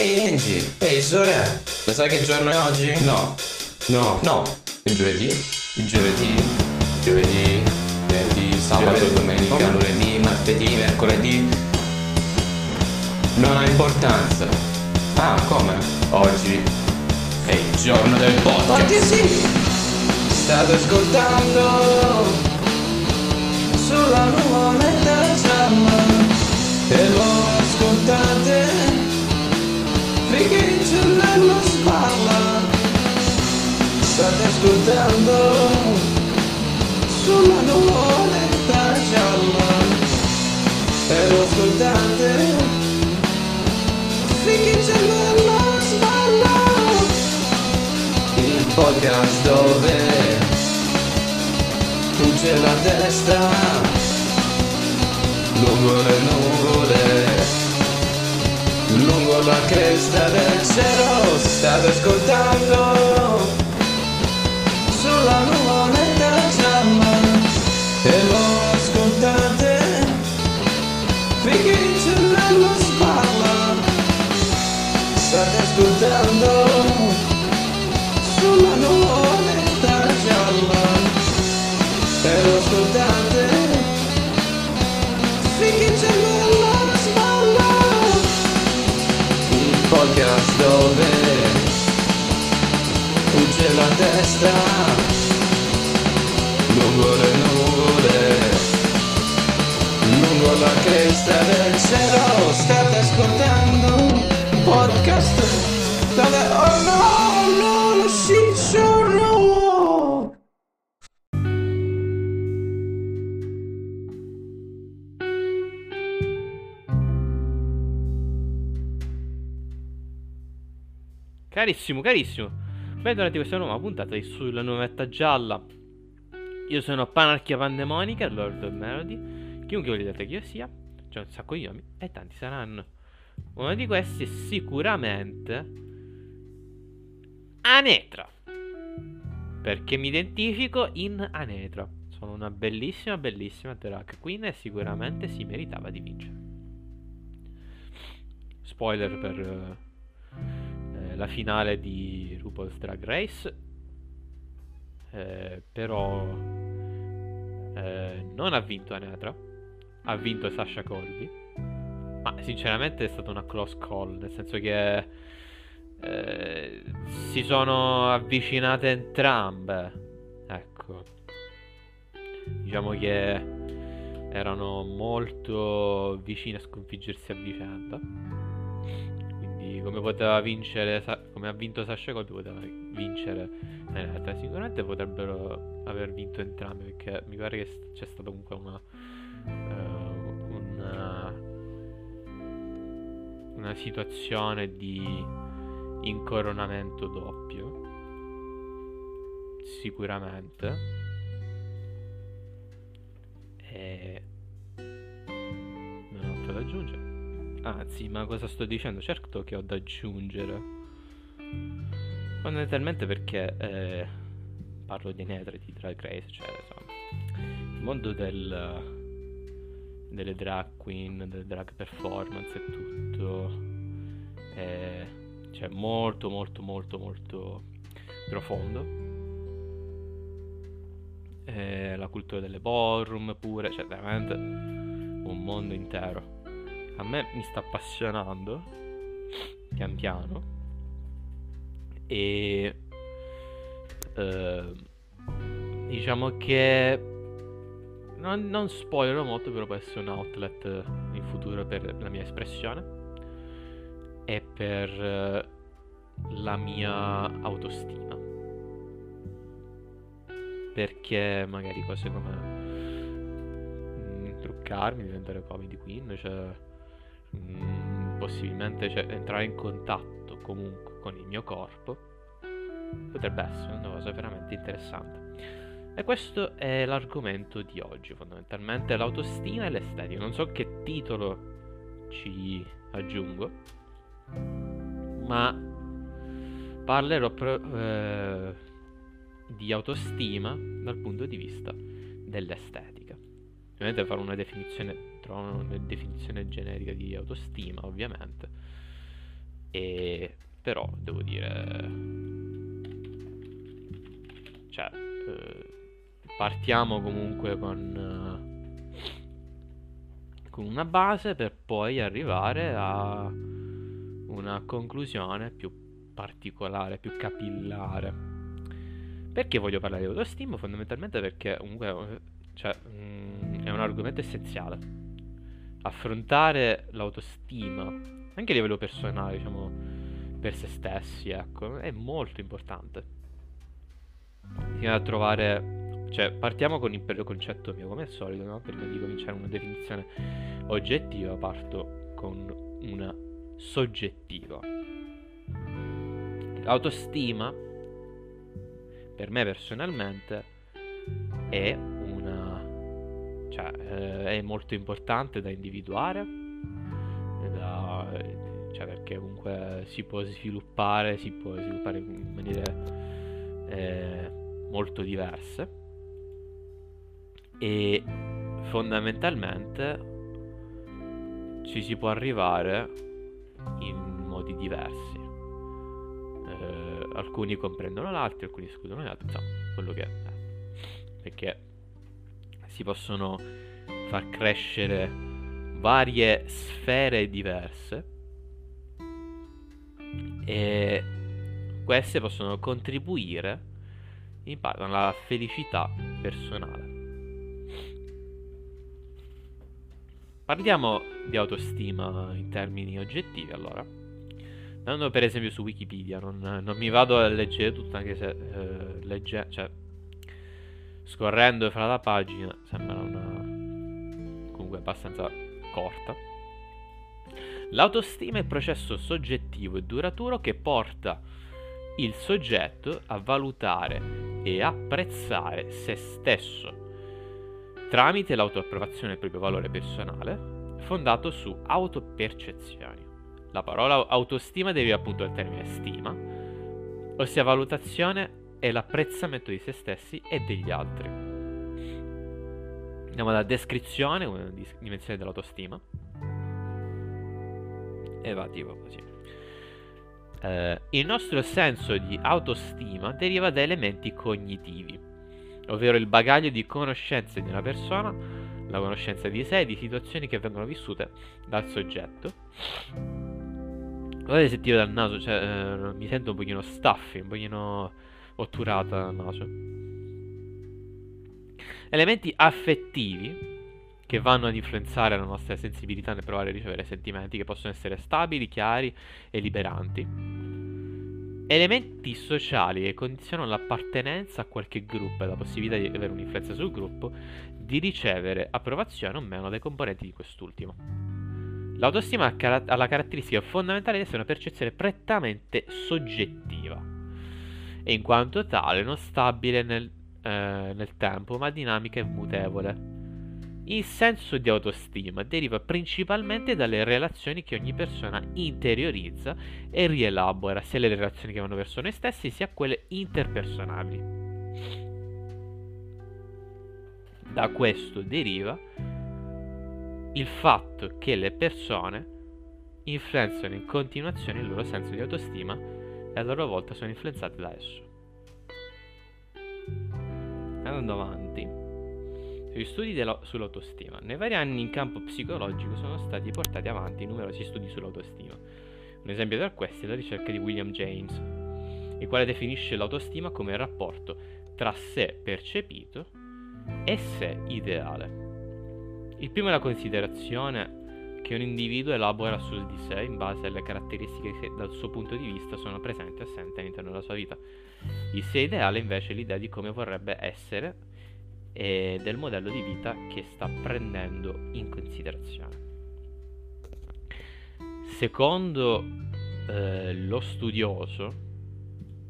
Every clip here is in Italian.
Ehi Angie, ehi Sore, lo sai che giorno è oggi? No, no, No, il giovedì, il giovedì, giovedì, venerdì, sabato, giovedì, domenica. come lunedì, martedì, mercoledì. Non ha importanza. Ah, come? Oggi È il giorno del podcast. Oggi sì! State ascoltando sulla nuvoletta gialla e lo ascoltate il cervello spalla. State ascoltando sulla nuvoletta gialla e lo ascoltate il cervello spalla. Il podcast dove fugge la testa. Lungo le nuvole la cresta del cielo state ascoltando sulla nuvoletta gialla testa. Lungo le nuvole lungo la cresta del cielo state ascoltando. Podcast dove oh no no lo ciccio no Carissimo, carissimo. Bentornati a questa nuova puntata di Sulla Nuovetta Gialla. Io sono Panarchia Pandemonica, Lord of Melody. Chiunque volete che io sia, c'è un sacco di nomi e tanti saranno. Uno di questi è sicuramente Anetra. Perché mi identifico in Anetra. Sono una bellissima, bellissima drag queen e sicuramente si meritava di vincere. Spoiler per eh, la finale di RuPaul's Drag Race. Eh, però eh, non ha vinto Anetra, ha vinto Sasha Colby. Ma sinceramente è stata una close call, nel senso che eh, si sono avvicinate entrambe. Ecco. Diciamo che erano molto vicine a sconfiggersi a vicenda. Come poteva vincere, come ha vinto Sasha Colby poteva vincere Anetra. Sicuramente potrebbero aver vinto entrambe perché mi pare che c'è stata comunque una... eh, una una situazione di incoronamento doppio. Sicuramente. E non ho altro da aggiungere anzi ma cosa sto dicendo certo che ho da aggiungere fondamentalmente perché eh, parlo di Netra di Drag Race cioè insomma il mondo del delle drag queen, delle drag performance e tutto è cioè, molto molto molto molto profondo. E la cultura delle ballroom pure, cioè veramente un mondo intero. A me mi sta appassionando pian piano e eh, diciamo che non, non spoilerò molto, però può essere un outlet in futuro per la mia espressione e per eh, la mia autostima. Perché magari cose come mm, truccarmi, diventare comedy queen, cioè mm, possibilmente cioè, entrare in contatto comunque con il mio corpo, potrebbe essere una cosa veramente interessante. E questo è l'argomento di oggi, fondamentalmente l'autostima e l'estetica. Non so che titolo ci aggiungo, ma parlerò pro- eh, di autostima dal punto di vista dell'estetica. Ovviamente farò una definizione, trovo una definizione generica di autostima, ovviamente. E però devo dire, cioè, eh, partiamo comunque con, eh, con una base per poi arrivare a una conclusione più particolare, più capillare. Perché voglio parlare di autostima? Fondamentalmente perché comunque cioè, mm, è un argomento essenziale. Affrontare l'autostima, anche a livello personale, diciamo, per se stessi, ecco, è molto importante. Bisogna trovare, cioè, partiamo con il, concetto mio, come al solito, no? Prima di cominciare una definizione oggettiva, parto con una soggettiva. L'autostima, per me personalmente, è. Cioè, eh, è molto importante da individuare, da, cioè perché comunque si può sviluppare, si può sviluppare in maniere eh, molto diverse e fondamentalmente ci si può arrivare in modi diversi. Eh, alcuni comprendono l'altro, alcuni escludono l'altro, insomma, quello che è. Perché si possono far crescere varie sfere diverse e queste possono contribuire in parte alla felicità personale. Parliamo di autostima in termini oggettivi allora. Andando per esempio su Wikipedia, non, non mi vado a leggere tutto anche se eh, legge, cioè, scorrendo fra la pagina sembra una comunque abbastanza corta. L'autostima è il processo soggettivo e duraturo che porta il soggetto a valutare e apprezzare se stesso tramite l'autoapprovazione del proprio valore personale fondato su autopercezioni. La parola autostima deriva appunto dal termine stima, ossia valutazione e l'apprezzamento di se stessi e degli altri. Andiamo alla descrizione, come dimensione dell'autostima. E va tipo così. Eh, il nostro senso di autostima deriva da elementi cognitivi, ovvero il bagaglio di conoscenze di una persona, la conoscenza di sé e di situazioni che vengono vissute dal soggetto. Guardate se tiro dal naso, cioè, eh, mi sento un pochino stuffy, un pochino otturata dal naso. Elementi affettivi che vanno ad influenzare la nostra sensibilità nel provare e ricevere sentimenti che possono essere stabili, chiari e liberanti. Elementi sociali che condizionano l'appartenenza a qualche gruppo e la possibilità di avere un'influenza sul gruppo, di ricevere approvazione o meno dai componenti di quest'ultimo. L'autostima ha la caratteristica fondamentale di essere una percezione prettamente soggettiva e in quanto tale non stabile nel, eh, nel tempo ma dinamica e mutevole. Il senso di autostima deriva principalmente dalle relazioni che ogni persona interiorizza e rielabora, sia le relazioni che vanno verso noi stessi, sia quelle interpersonali. Da questo deriva il fatto che le persone influenzano in continuazione il loro senso di autostima e a loro volta sono influenzate da esso. Andando avanti. Sugli studi sull'autostima. Nei vari anni in campo psicologico sono stati portati avanti numerosi studi sull'autostima. Un esempio tra questi è la ricerca di William James, il quale definisce l'autostima come il rapporto tra sé percepito e sé ideale. Il primo è la considerazione che un individuo elabora su di sé in base alle caratteristiche che dal suo punto di vista sono presenti e assenti all'interno della sua vita. Il sé ideale invece è l'idea di come vorrebbe essere e del modello di vita che sta prendendo in considerazione. Secondo eh, lo studioso,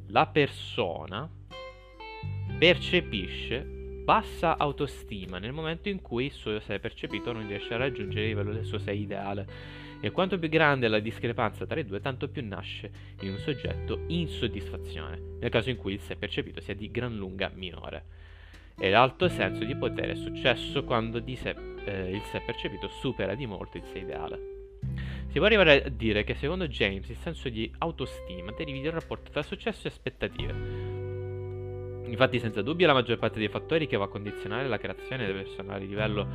la persona percepisce bassa autostima nel momento in cui il suo sé percepito non riesce a raggiungere il livello del suo sé ideale. E quanto più grande è la discrepanza tra i due, tanto più nasce in un soggetto insoddisfazione, nel caso in cui il sé percepito sia di gran lunga minore e l'alto senso di potere è successo quando sé, eh, il sé percepito supera di molto il sé ideale. Si può arrivare a dire che secondo James il senso di autostima derivi dal rapporto tra successo e aspettative. Infatti, senza dubbio, la maggior parte dei fattori che va a condizionare la creazione del personale livello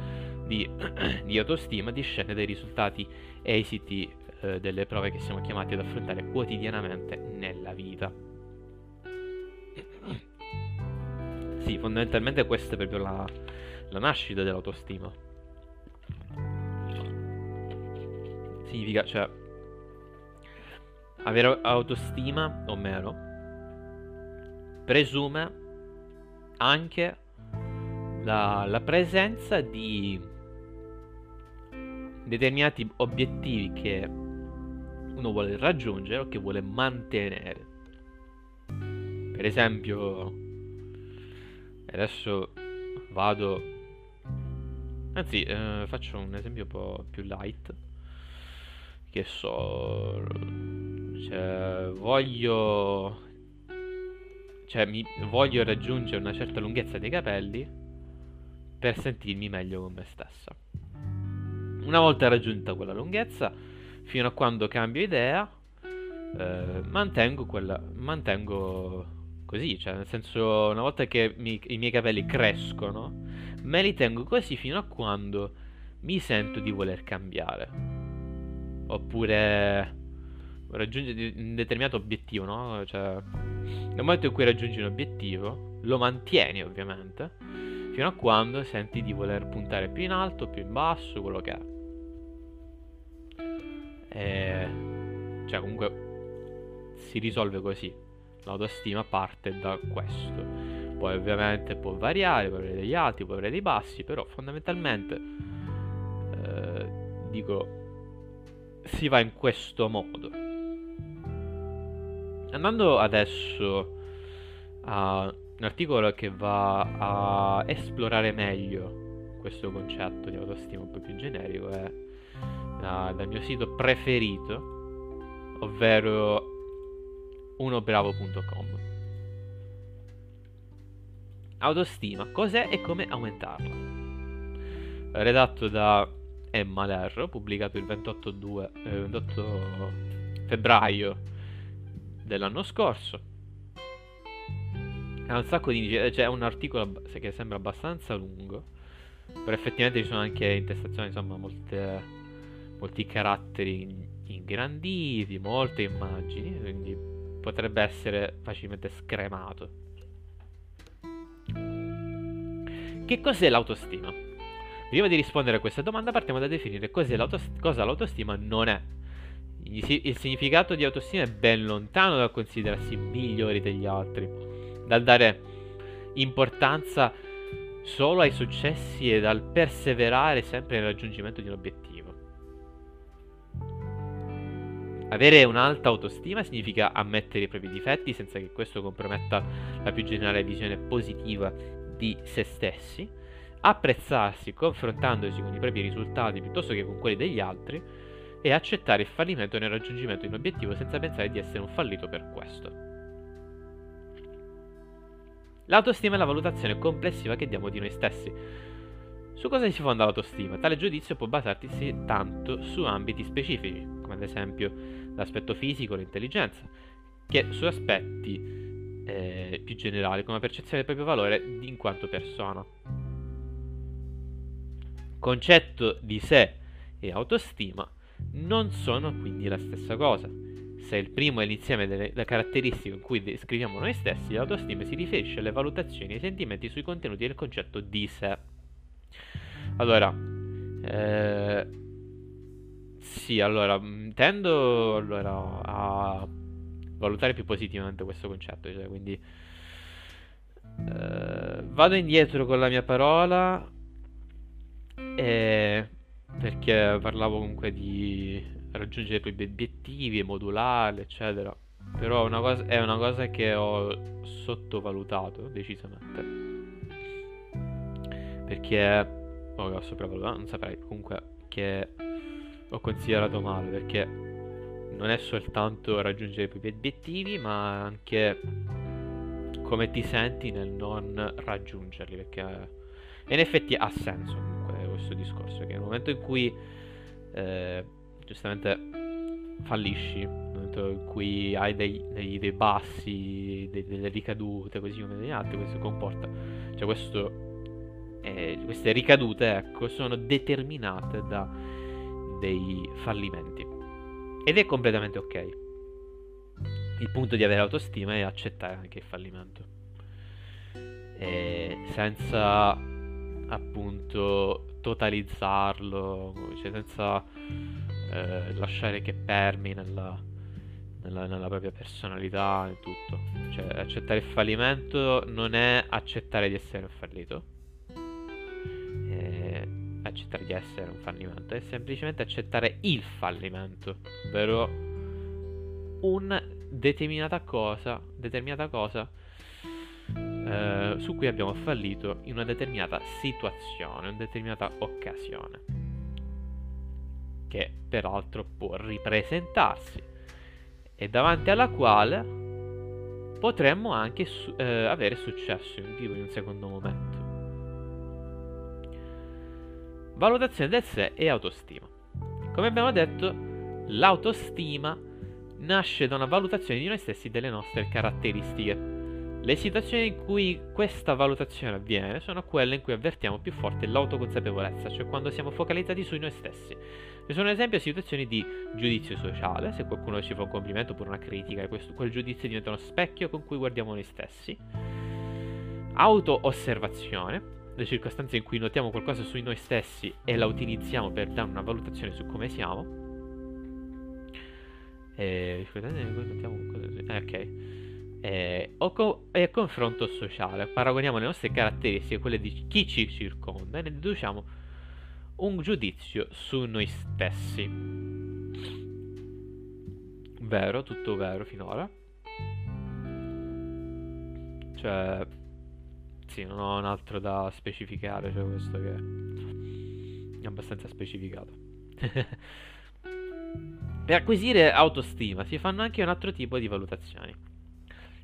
di, di autostima discende dai risultati esiti eh, delle prove che siamo chiamati ad affrontare quotidianamente nella vita. Sì, fondamentalmente questa è proprio la, la nascita dell'autostima. Significa, cioè, avere autostima, o meno, presume anche la, la presenza di determinati obiettivi che uno vuole raggiungere o che vuole mantenere. Per esempio, adesso vado, anzi, eh, faccio un esempio un po' più light. Che so, cioè, voglio, cioè, mi, voglio raggiungere una certa lunghezza dei capelli per sentirmi meglio con me stessa. Una volta raggiunta quella lunghezza, fino a quando cambio idea, eh, mantengo quella. Mantengo così, cioè nel senso, una volta che mi, i miei capelli crescono, me li tengo così fino a quando mi sento di voler cambiare. Oppure raggiungere un determinato obiettivo, no? Cioè, nel momento in cui raggiungi un obiettivo, lo mantieni ovviamente, fino a quando senti di voler puntare più in alto, più in basso, quello che è. E... Cioè, comunque si risolve così. L'autostima parte da questo. Poi ovviamente può variare, può avere degli alti, può avere dei bassi, però fondamentalmente eh, dico si va in questo modo. Andando adesso a un articolo che va a esplorare meglio questo concetto di autostima un po' più generico è da, dal mio sito preferito, ovvero unobravo.com. Autostima, cos'è e come aumentarla? Redatto da Emma Lerro, pubblicato il 28, 2, eh, 28 febbraio dell'anno scorso. Ha un sacco di c'è cioè un articolo che sembra abbastanza lungo, però effettivamente ci sono anche intestazioni, insomma, molte, molti caratteri ingranditi, molte immagini, quindi potrebbe essere facilmente scremato. Che cos'è l'autostima? Prima di rispondere a questa domanda partiamo da definire cosa l'autostima non è. Il significato di autostima è ben lontano dal considerarsi migliori degli altri, dal dare importanza solo ai successi e dal perseverare sempre nel raggiungimento di un obiettivo. Avere un'alta autostima significa ammettere i propri difetti senza che questo comprometta la più generale visione positiva di se stessi, apprezzarsi confrontandosi con i propri risultati piuttosto che con quelli degli altri e accettare il fallimento nel raggiungimento di un obiettivo senza pensare di essere un fallito per questo. L'autostima è la valutazione complessiva che diamo di noi stessi. Su cosa si fonda l'autostima? Tale giudizio può basarsi tanto su ambiti specifici, come ad esempio l'aspetto fisico, l'intelligenza, che su aspetti eh, più generali, come la percezione del proprio valore in quanto persona. Concetto di sé e autostima non sono quindi la stessa cosa. Se il primo è l'insieme delle, caratteristiche in cui descriviamo noi stessi, l'autostima si riferisce alle valutazioni e ai sentimenti sui contenuti del concetto di sé. Allora, eh, sì, allora, tendo allora, a valutare più positivamente questo concetto, cioè, quindi eh, vado indietro con la mia parola e perché parlavo comunque di raggiungere i propri obiettivi, modularli, eccetera. Però è una, cosa, è una cosa che ho sottovalutato decisamente. Perché oh, ho sopravvalutato, non saprei comunque che ho considerato male perché non è soltanto raggiungere i propri obiettivi, ma anche come ti senti nel non raggiungerli. Perché in effetti ha senso comunque questo discorso. Che nel momento in cui eh, giustamente fallisci, nel momento in cui hai dei, dei, dei bassi, dei, delle ricadute, così come negli altri, questo comporta. Cioè questo, eh, queste ricadute, ecco, sono determinate da dei fallimenti. Ed è completamente ok. Il punto di avere autostima è accettare anche il fallimento. E senza appunto totalizzarlo, cioè senza eh, lasciare che permi nella, nella, nella, propria personalità e tutto. Cioè, accettare il fallimento non è accettare di essere un fallito, è accettare di essere un fallimento, è semplicemente accettare il fallimento, ovvero una determinata cosa, determinata cosa eh, su cui abbiamo fallito in una determinata situazione, una determinata occasione, che peraltro può ripresentarsi e davanti alla quale potremmo anche su- eh, avere successo in vivo in un secondo momento. Valutazione del sé e autostima. Come abbiamo detto, l'autostima nasce da una valutazione di noi stessi delle nostre caratteristiche. Le situazioni in cui questa valutazione avviene sono quelle in cui avvertiamo più forte l'autoconsapevolezza, cioè quando siamo focalizzati su noi stessi. Ne sono esempio situazioni di giudizio sociale, se qualcuno ci fa un complimento oppure una critica, questo, quel giudizio diventa uno specchio con cui guardiamo noi stessi. Auto-osservazione, le circostanze in cui notiamo qualcosa su noi stessi e la utilizziamo per dare una valutazione su come siamo. E, qualcosa su... Eh, ok. E, o co- e confronto sociale. Paragoniamo le nostre caratteristiche a quelle di chi ci circonda e ne deduciamo un giudizio su noi stessi. Vero, tutto vero finora. Cioè, sì, non ho un altro da specificare, cioè questo che è abbastanza specificato. per acquisire autostima si fanno anche un altro tipo di valutazioni.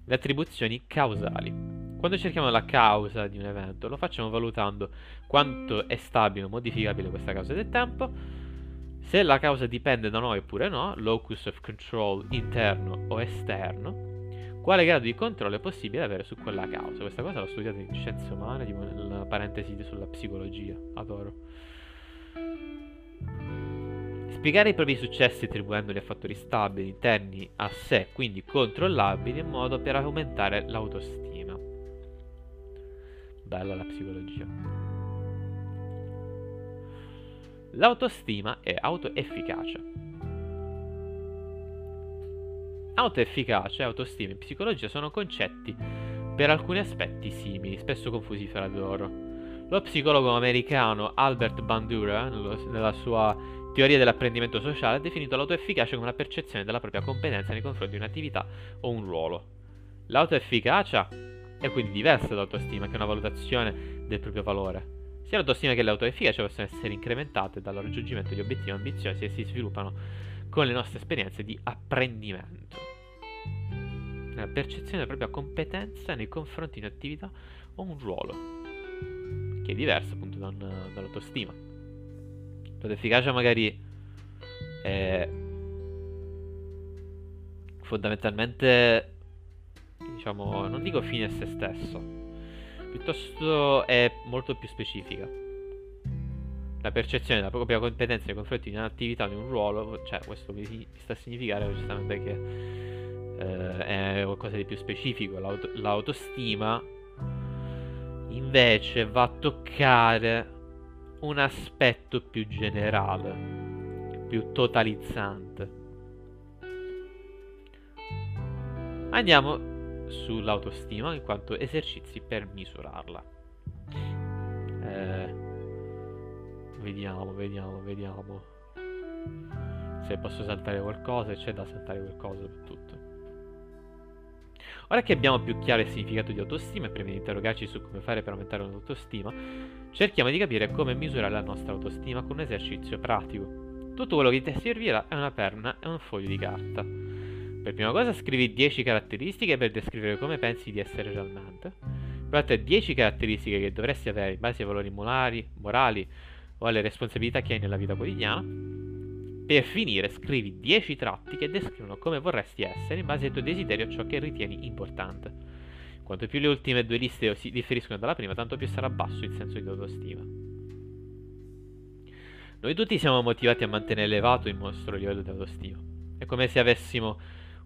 Le attribuzioni causali. Quando cerchiamo la causa di un evento, lo facciamo valutando quanto è stabile o modificabile questa causa del tempo, se la causa dipende da noi oppure no, locus of control interno o esterno, quale grado di controllo è possibile avere su quella causa. Questa cosa l'ho studiata in scienze umane, tipo nella parentesi sulla psicologia, adoro. Spiegare i propri successi attribuendoli a fattori stabili, interni a sé, quindi controllabili, in modo per aumentare l'autostima. Bella la psicologia. L'autostima è autoefficacia. Autoefficacia e autostima in psicologia sono concetti per alcuni aspetti simili, spesso confusi fra loro. Lo psicologo americano Albert Bandura, nella sua teoria dell'apprendimento sociale, ha definito l'autoefficacia come una percezione della propria competenza nei confronti di un'attività o un ruolo. L'autoefficacia è quindi diversa dall'autostima, che è una valutazione del proprio valore. Sia l'autostima che l'autoefficacia possono essere incrementate dal raggiungimento di obiettivi ambiziosi e si sviluppano con le nostre esperienze di apprendimento. La percezione della propria competenza nei confronti di un'attività o un ruolo, che è diverso appunto da dall'autostima. L'autoefficacia magari è fondamentalmente, diciamo, non dico fine a se stesso, piuttosto è molto più specifica la percezione della propria competenza nei confronti di un'attività, di un ruolo, cioè questo mi sta a significare giustamente che eh, è qualcosa di più specifico. L'auto, l'autostima invece va a toccare un aspetto più generale, più totalizzante. Andiamo sull'autostima in quanto esercizi per misurarla. Eh, Vediamo, vediamo, vediamo. Se posso saltare qualcosa, c'è da saltare qualcosa per tutto. Ora che abbiamo più chiaro il significato di autostima e prima di interrogarci su come fare per aumentare l'autostima, cerchiamo di capire come misurare la nostra autostima con un esercizio pratico. Tutto quello che ti servirà è una penna e un foglio di carta. Per prima cosa scrivi 10 caratteristiche per descrivere come pensi di essere realmente. Poi 10 caratteristiche che dovresti avere in base ai valori morali, morali o alle responsabilità che hai nella vita quotidiana. Per finire, scrivi 10 tratti che descrivono come vorresti essere in base ai tuoi desideri o ciò che ritieni importante. Quanto più le ultime due liste si differiscono dalla prima, tanto più sarà basso il senso di autostima. Noi tutti siamo motivati a mantenere elevato il nostro livello di autostima. È come se avessimo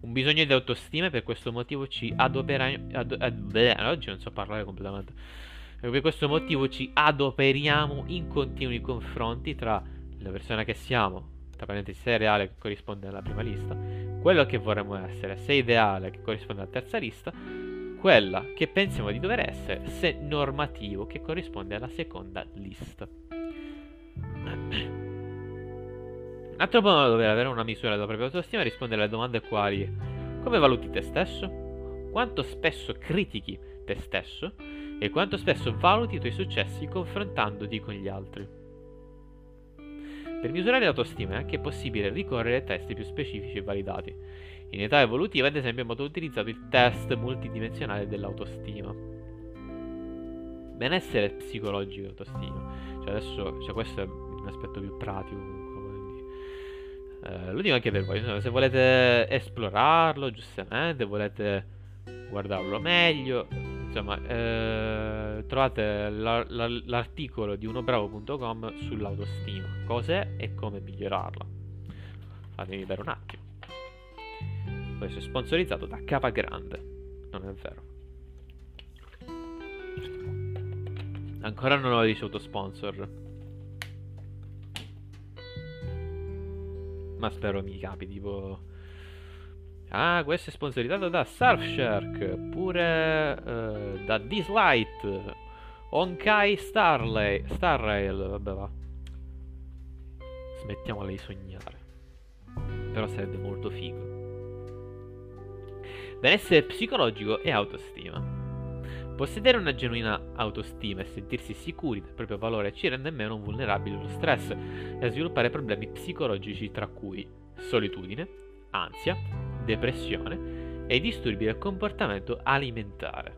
un bisogno di autostima e per questo motivo ci adoperiamo... Ad, ad, oggi non so parlare completamente. E per questo motivo ci adoperiamo in continui confronti tra la persona che siamo, tra parentesi se è reale che corrisponde alla prima lista, quello che vorremmo essere, se è ideale che corrisponde alla terza lista, quella che pensiamo di dover essere, se normativo che corrisponde alla seconda lista. Un altro modo per avere una misura della propria autostima è rispondere alle domande quali come valuti te stesso? Quanto spesso critichi te stesso? E quanto spesso valuti i tuoi successi confrontandoti con gli altri? Per misurare l'autostima è anche possibile ricorrere a test più specifici e validati. In età evolutiva, ad esempio, è molto utilizzato il test multidimensionale dell'autostima. Benessere psicologico e autostima. Cioè adesso, cioè questo è un aspetto più pratico comunque, eh, lo dico anche per voi, se volete esplorarlo giustamente, volete guardarlo meglio, insomma, eh, trovate la, la, l'articolo di unobravo.com sull'autostima, cos'è e come migliorarla. Fatemi vedere un attimo. Questo è sponsorizzato da Capa Grande, non è vero. Ancora non ho ricevuto sponsor. Ma spero mi capi, tipo... Ah, questo è sponsorizzato da Surfshark, pure uh, da Dislight, Onkai Starlay, Starrail, vabbè va. Smettiamola di sognare. Però sarebbe molto figo. Benessere psicologico e autostima. Possedere una genuina autostima e sentirsi sicuri del proprio valore ci rende meno vulnerabili allo stress e a sviluppare problemi psicologici tra cui solitudine, ansia, depressione e disturbi del comportamento alimentare.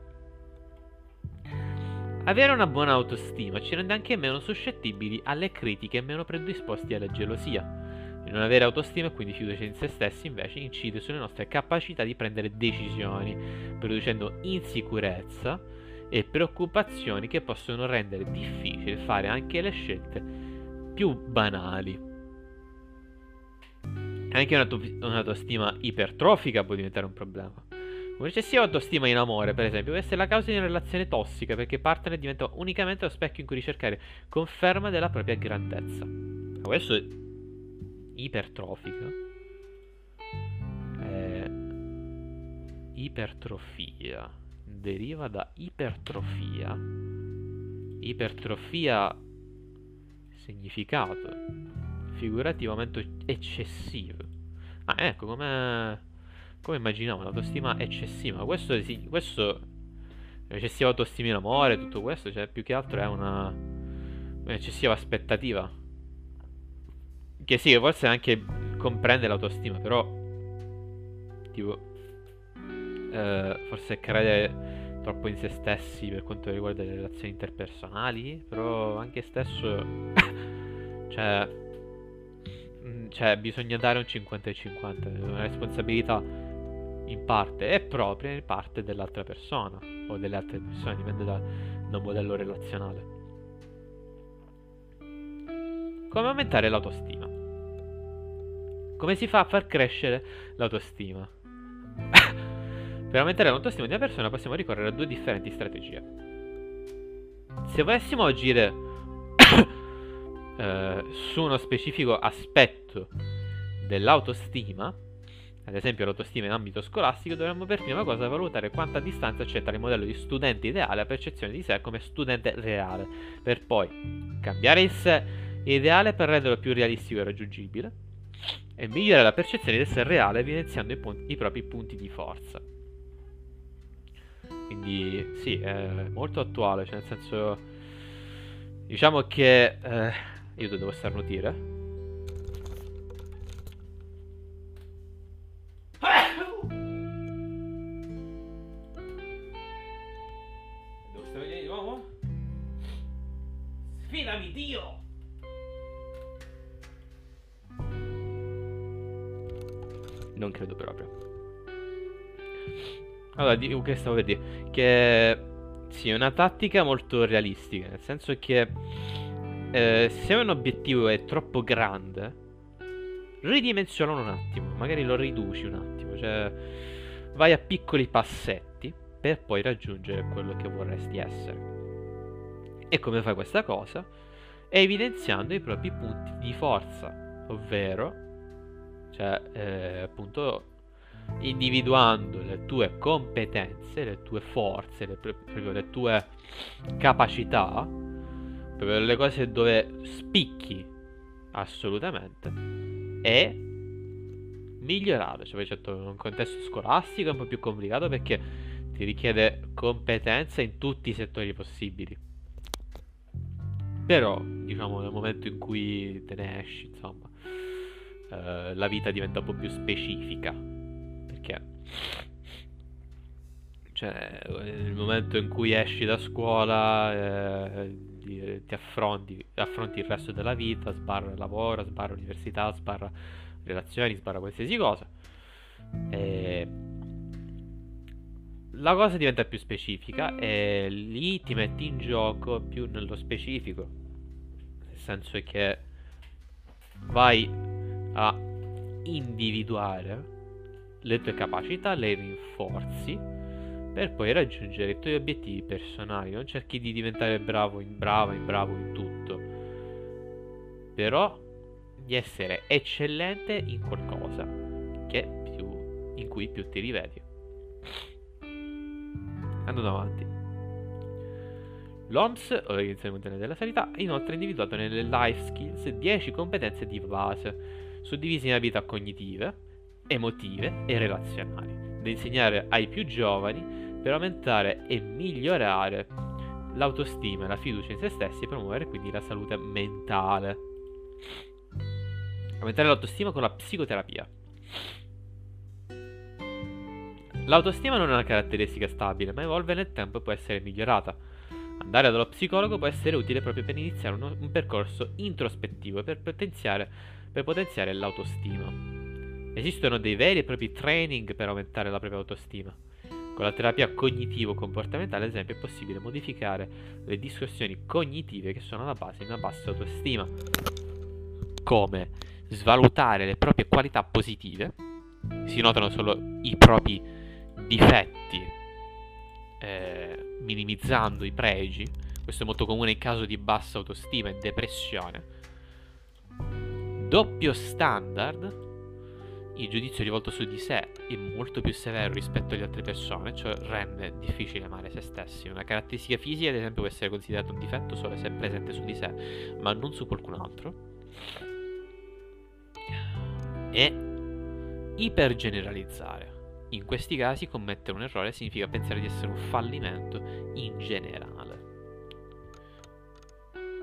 Avere una buona autostima ci rende anche meno suscettibili alle critiche e meno predisposti alla gelosia. Il non avere autostima e quindi fiducia in se stessi invece incide sulle nostre capacità di prendere decisioni, producendo insicurezza e preoccupazioni che possono rendere difficile fare anche le scelte più banali. Anche un'autostima ipertrofica può diventare un problema. Un'eccessiva autostima in amore, per esempio, può essere la causa di una relazione tossica perché il partner diventa unicamente lo specchio in cui ricercare conferma della propria grandezza. Questo ipertrofica. È ipertrofia. Deriva da ipertrofia. Ipertrofia significato figurativamente eccessivo. Ah, ecco come come immaginavo l'autostima eccessiva. Questo, questo eccessiva autostima in amore, tutto questo, cioè più che altro è una un'eccessiva aspettativa che sì, forse anche comprende l'autostima, però tipo eh, forse crede troppo in se stessi per quanto riguarda le relazioni interpersonali, però anche stesso cioè mm, cioè bisogna dare un 50 e 50, una responsabilità in parte è propria in parte dell'altra persona o delle altre persone, dipende da, da modello relazionale. Come aumentare l'autostima? Come si fa a far crescere l'autostima? per aumentare l'autostima di una persona possiamo ricorrere a due differenti strategie. Se volessimo agire eh, su uno specifico aspetto dell'autostima, ad esempio l'autostima in ambito scolastico, dovremmo per prima cosa valutare quanta distanza c'è tra il modello di studente ideale e la percezione di sé come studente reale, per poi cambiare il sé ideale per renderlo più realistico e raggiungibile, e migliorare la percezione di essere reale evidenziando i, punti, i propri punti di forza. Quindi sì, è molto attuale, cioè nel senso... Diciamo che... Eh, io devo starnutire. Non credo proprio. Allora, di- che stavo per dire? Che sì, è una tattica molto realistica, nel senso che eh, se un obiettivo è troppo grande, ridimensionalo un attimo, magari lo riduci un attimo, cioè vai a piccoli passetti per poi raggiungere quello che vorresti essere. E come fai questa cosa? Evidenziando i propri punti di forza, ovvero, cioè, eh, appunto, individuando le tue competenze, le tue forze, le, proprio le tue capacità, proprio le cose dove spicchi assolutamente e migliorare. Cioè, certo, in un contesto scolastico è un po' più complicato perché ti richiede competenza in tutti i settori possibili. Però, diciamo, nel momento in cui te ne esci, insomma, eh, la vita diventa un po' più specifica. Perché, cioè, nel momento in cui esci da scuola, eh, ti, ti affronti, affronti il resto della vita, sbarra lavoro, sbarra università, sbarra relazioni, sbarra qualsiasi cosa. E la cosa diventa più specifica e lì ti metti in gioco più nello specifico. Nel senso che vai a individuare le tue capacità, le rinforzi per poi raggiungere i tuoi obiettivi personali. Non cerchi di diventare bravo in brava, in bravo in tutto. Però di essere eccellente in qualcosa che più, in cui più ti rivedi. Andando avanti. L'OMS, Organizzazione Mondiale della Sanità, ha inoltre individuato nelle life skills 10 competenze di base, suddivise in abilità cognitive, emotive e relazionali, da insegnare ai più giovani per aumentare e migliorare l'autostima e la fiducia in se stessi e promuovere quindi la salute mentale. Aumentare l'autostima con la psicoterapia. L'autostima non è una caratteristica stabile, ma evolve nel tempo e può essere migliorata. Andare dallo psicologo può essere utile proprio per iniziare uno, un percorso introspettivo e per potenziare, per potenziare l'autostima. Esistono dei veri e propri training per aumentare la propria autostima. Con la terapia cognitivo-comportamentale, ad esempio, è possibile modificare le distorsioni cognitive che sono alla base di una bassa autostima, come svalutare le proprie qualità positive, si notano solo i propri difetti, eh, minimizzando i pregi. Questo è molto comune in caso di bassa autostima e depressione. Doppio standard. Il giudizio rivolto su di sé è molto più severo rispetto alle altre persone, cioè rende difficile amare se stessi. Una caratteristica fisica, ad esempio, può essere considerata un difetto solo se è presente su di sé, ma non su qualcun altro. E ipergeneralizzare. In questi casi commettere un errore significa pensare di essere un fallimento in generale.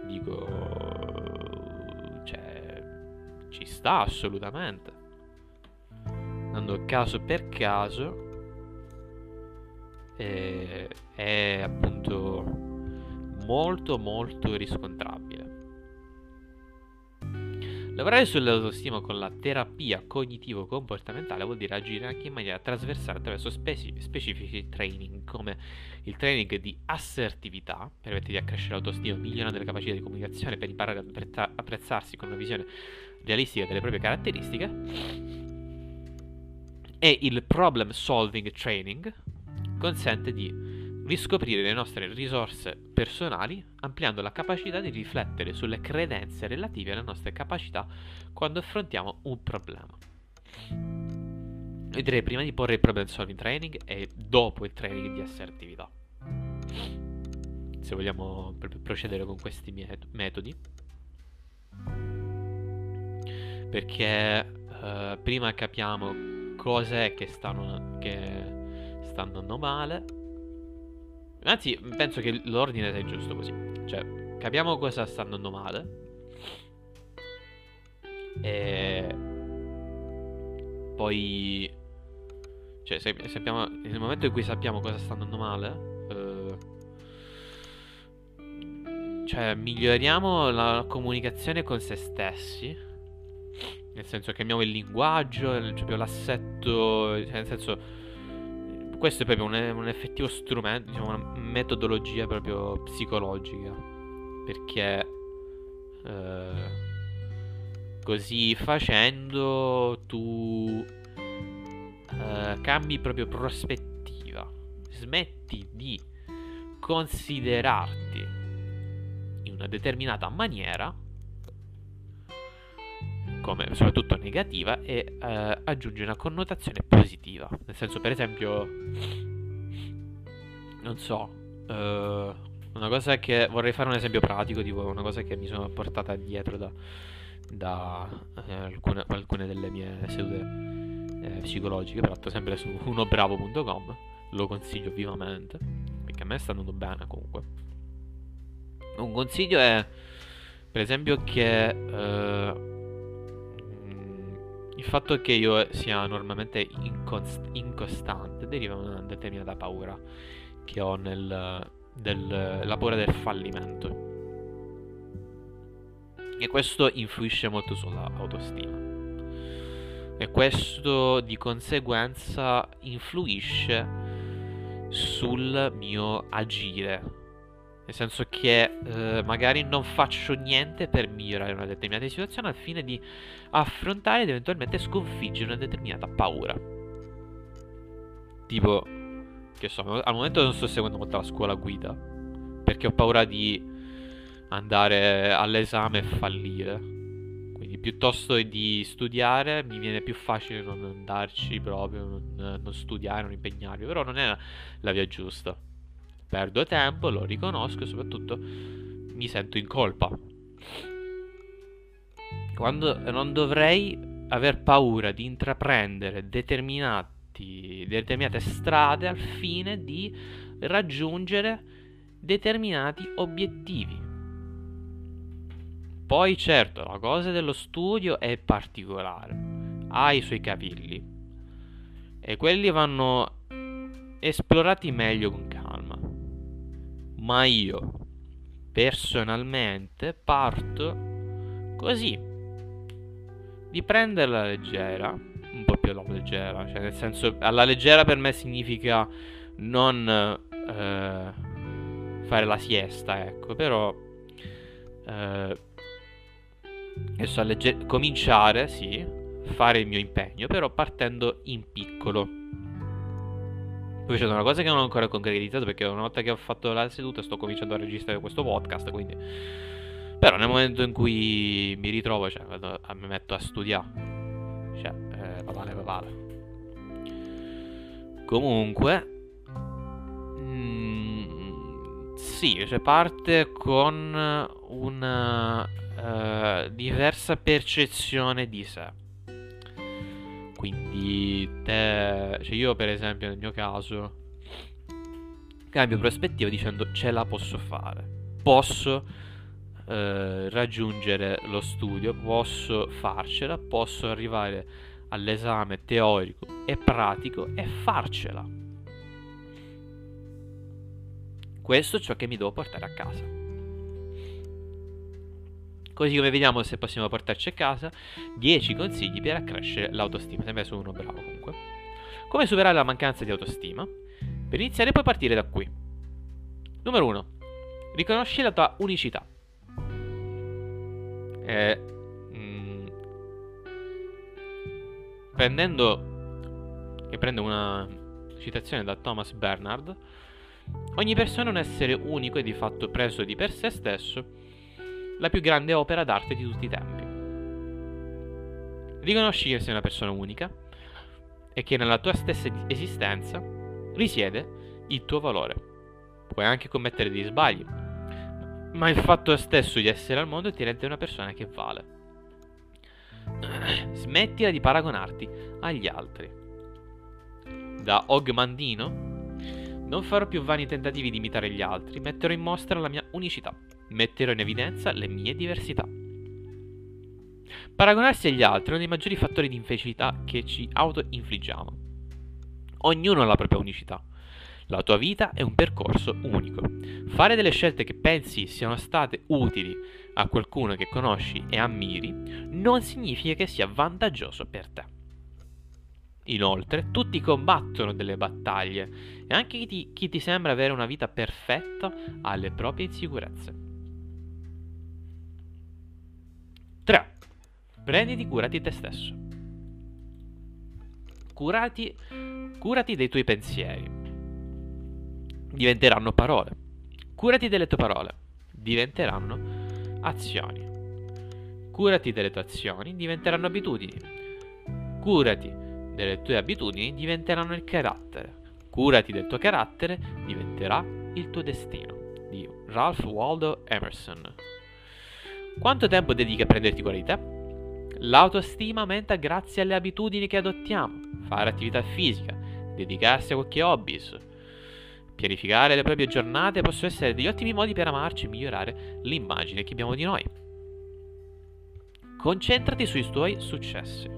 Dico, sta assolutamente. Andando caso per caso, è, è appunto molto molto riscontrabile. Lavorare sull'autostima con la terapia cognitivo-comportamentale vuol dire agire anche in maniera trasversale attraverso speci- specifici training, come il training di assertività, permette di accrescere l'autostima migliorando le capacità di comunicazione per imparare ad apprezza- apprezzarsi con una visione realistica delle proprie caratteristiche, e il problem solving training consente di riscoprire le nostre risorse personali, ampliando la capacità di riflettere sulle credenze relative alle nostre capacità quando affrontiamo un problema. Io direi prima di porre il problem solving training e dopo il training di assertività. Se vogliamo procedere con questi metodi. Perché uh, prima capiamo cos'è che stanno, che stanno andando male Anzi, penso che l'ordine sia giusto così. Cioè, capiamo cosa sta andando male. E... Poi... Cioè, se, sappiamo, nel momento in cui sappiamo cosa sta andando male... Eh... Cioè, miglioriamo la comunicazione con se stessi. Nel senso cambiamo il linguaggio, proprio l'assetto, cioè nel senso questo è proprio un, un effettivo strumento, diciamo una metodologia proprio psicologica, perché eh, così facendo tu eh, cambi proprio prospettiva, smetti di considerarti in una determinata maniera come soprattutto negativa e eh, aggiunge una connotazione positiva. Nel senso, per esempio, non so, eh, una cosa che vorrei fare un esempio pratico, tipo una cosa che mi sono portata dietro da, da eh, alcune, alcune delle mie sedute eh, psicologiche, peraltro sempre su unobravo.com, lo consiglio vivamente, perché a me sta andando bene comunque. Un consiglio è, per esempio, che eh, il fatto che io sia normalmente inconst- incostante deriva da una determinata paura che ho nel, del, la paura del fallimento. E questo influisce molto sulla autostima. E questo di conseguenza influisce sul mio agire. Nel senso che eh, magari non faccio niente per migliorare una determinata situazione al fine di affrontare ed eventualmente sconfiggere una determinata paura. Tipo, che so, al momento non sto seguendo molto la scuola guida perché ho paura di andare all'esame e fallire. Quindi piuttosto di studiare mi viene più facile non andarci proprio, non, non studiare, non impegnarmi, però non è la via giusta. Perdo tempo, lo riconosco e soprattutto mi sento in colpa. Quando non dovrei aver paura di intraprendere determinati, determinate strade al fine di raggiungere determinati obiettivi. Poi certo, la cosa dello studio è particolare, ha i suoi capilli e quelli vanno esplorati meglio con calma. Ma io personalmente parto così di prenderla leggera, un po' più alla leggera, cioè nel senso alla leggera per me significa non eh, fare la siesta, ecco, però eh, adesso legge- cominciare, sì, fare il mio impegno, però partendo in piccolo. Poi c'è una cosa che non ho ancora concretizzato perché una volta che ho fatto la seduta sto cominciando a registrare questo podcast, quindi... Però nel momento in cui mi ritrovo, cioè, vado a- mi metto a studiare. Cioè, eh, va bene, va bene. Comunque... mm, sì, cioè parte con una eh, diversa percezione di sé. Quindi, te, cioè io per esempio nel mio caso cambio prospettiva dicendo ce la posso fare, posso eh, raggiungere lo studio, posso farcela, posso arrivare all'esame teorico e pratico e farcela. Questo è ciò che mi devo portare a casa. Così come vediamo se possiamo portarci a casa 10 consigli per accrescere l'autostima. Sembra sono uno bravo comunque. Come superare la mancanza di autostima? Per iniziare puoi partire da qui. Numero 1. Riconosci la tua unicità. Eh, mm, prendendo e prendo una citazione da Thomas Bernard, ogni persona è un essere unico e di fatto preso di per sé stesso la più grande opera d'arte di tutti i tempi. Riconosci che sei una persona unica e che nella tua stessa esistenza risiede il tuo valore. Puoi anche commettere degli sbagli, ma il fatto stesso di essere al mondo ti rende una persona che vale. Smettila di paragonarti agli altri. Da Ogmandino non farò più vani tentativi di imitare gli altri, metterò in mostra la mia unicità, metterò in evidenza le mie diversità. Paragonarsi agli altri è uno dei maggiori fattori di infelicità che ci auto-infliggiamo. Ognuno ha la propria unicità. La tua vita è un percorso unico. Fare delle scelte che pensi siano state utili a qualcuno che conosci e ammiri non significa che sia vantaggioso per te. Inoltre, tutti combattono delle battaglie e anche chi ti, chi ti sembra avere una vita perfetta ha le proprie insicurezze. 3. Prenditi cura di te stesso. Curati, curati dei tuoi pensieri. Diventeranno parole. Curati delle tue parole. Diventeranno azioni. Curati delle tue azioni. Diventeranno abitudini. Curati delle tue abitudini. Diventeranno il carattere. Curati del tuo carattere. Diventerà il tuo destino. Di Ralph Waldo Emerson. Quanto tempo dedichi a prenderti cura di te? L'autostima aumenta grazie alle abitudini che adottiamo. Fare attività fisica, dedicarsi a qualche hobbies, pianificare le proprie giornate possono essere degli ottimi modi per amarci e migliorare l'immagine che abbiamo di noi. Concentrati sui tuoi successi.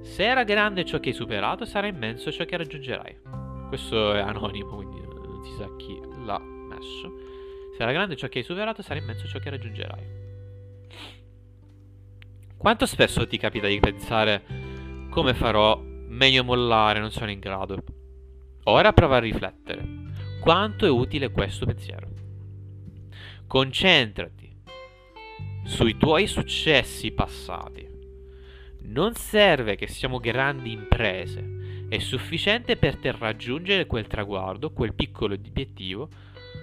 Se era grande ciò che hai superato, sarà immenso ciò che raggiungerai. Questo è anonimo, quindi non si sa chi l'ha messo. Se era grande ciò che hai superato, sarà immenso ciò che raggiungerai. Quanto spesso ti capita di pensare come farò, meglio mollare, non sono in grado? Ora prova a riflettere. Quanto è utile questo pensiero? Concentrati sui tuoi successi passati. Non serve che siamo grandi imprese, è sufficiente per te raggiungere quel traguardo, quel piccolo obiettivo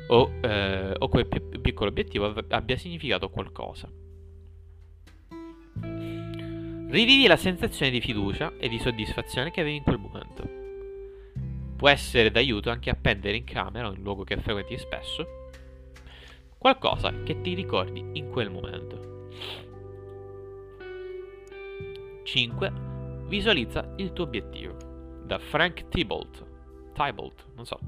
o, eh, o quel piccolo obiettivo abbia significato qualcosa. Rivivi la sensazione di fiducia e di soddisfazione che avevi in quel momento. Può essere d'aiuto anche appendere in camera o in luogo che frequenti spesso qualcosa che ti ricordi in quel momento. 5. Visualizza il tuo obiettivo. Da Frank Thibault. Thibault, non so.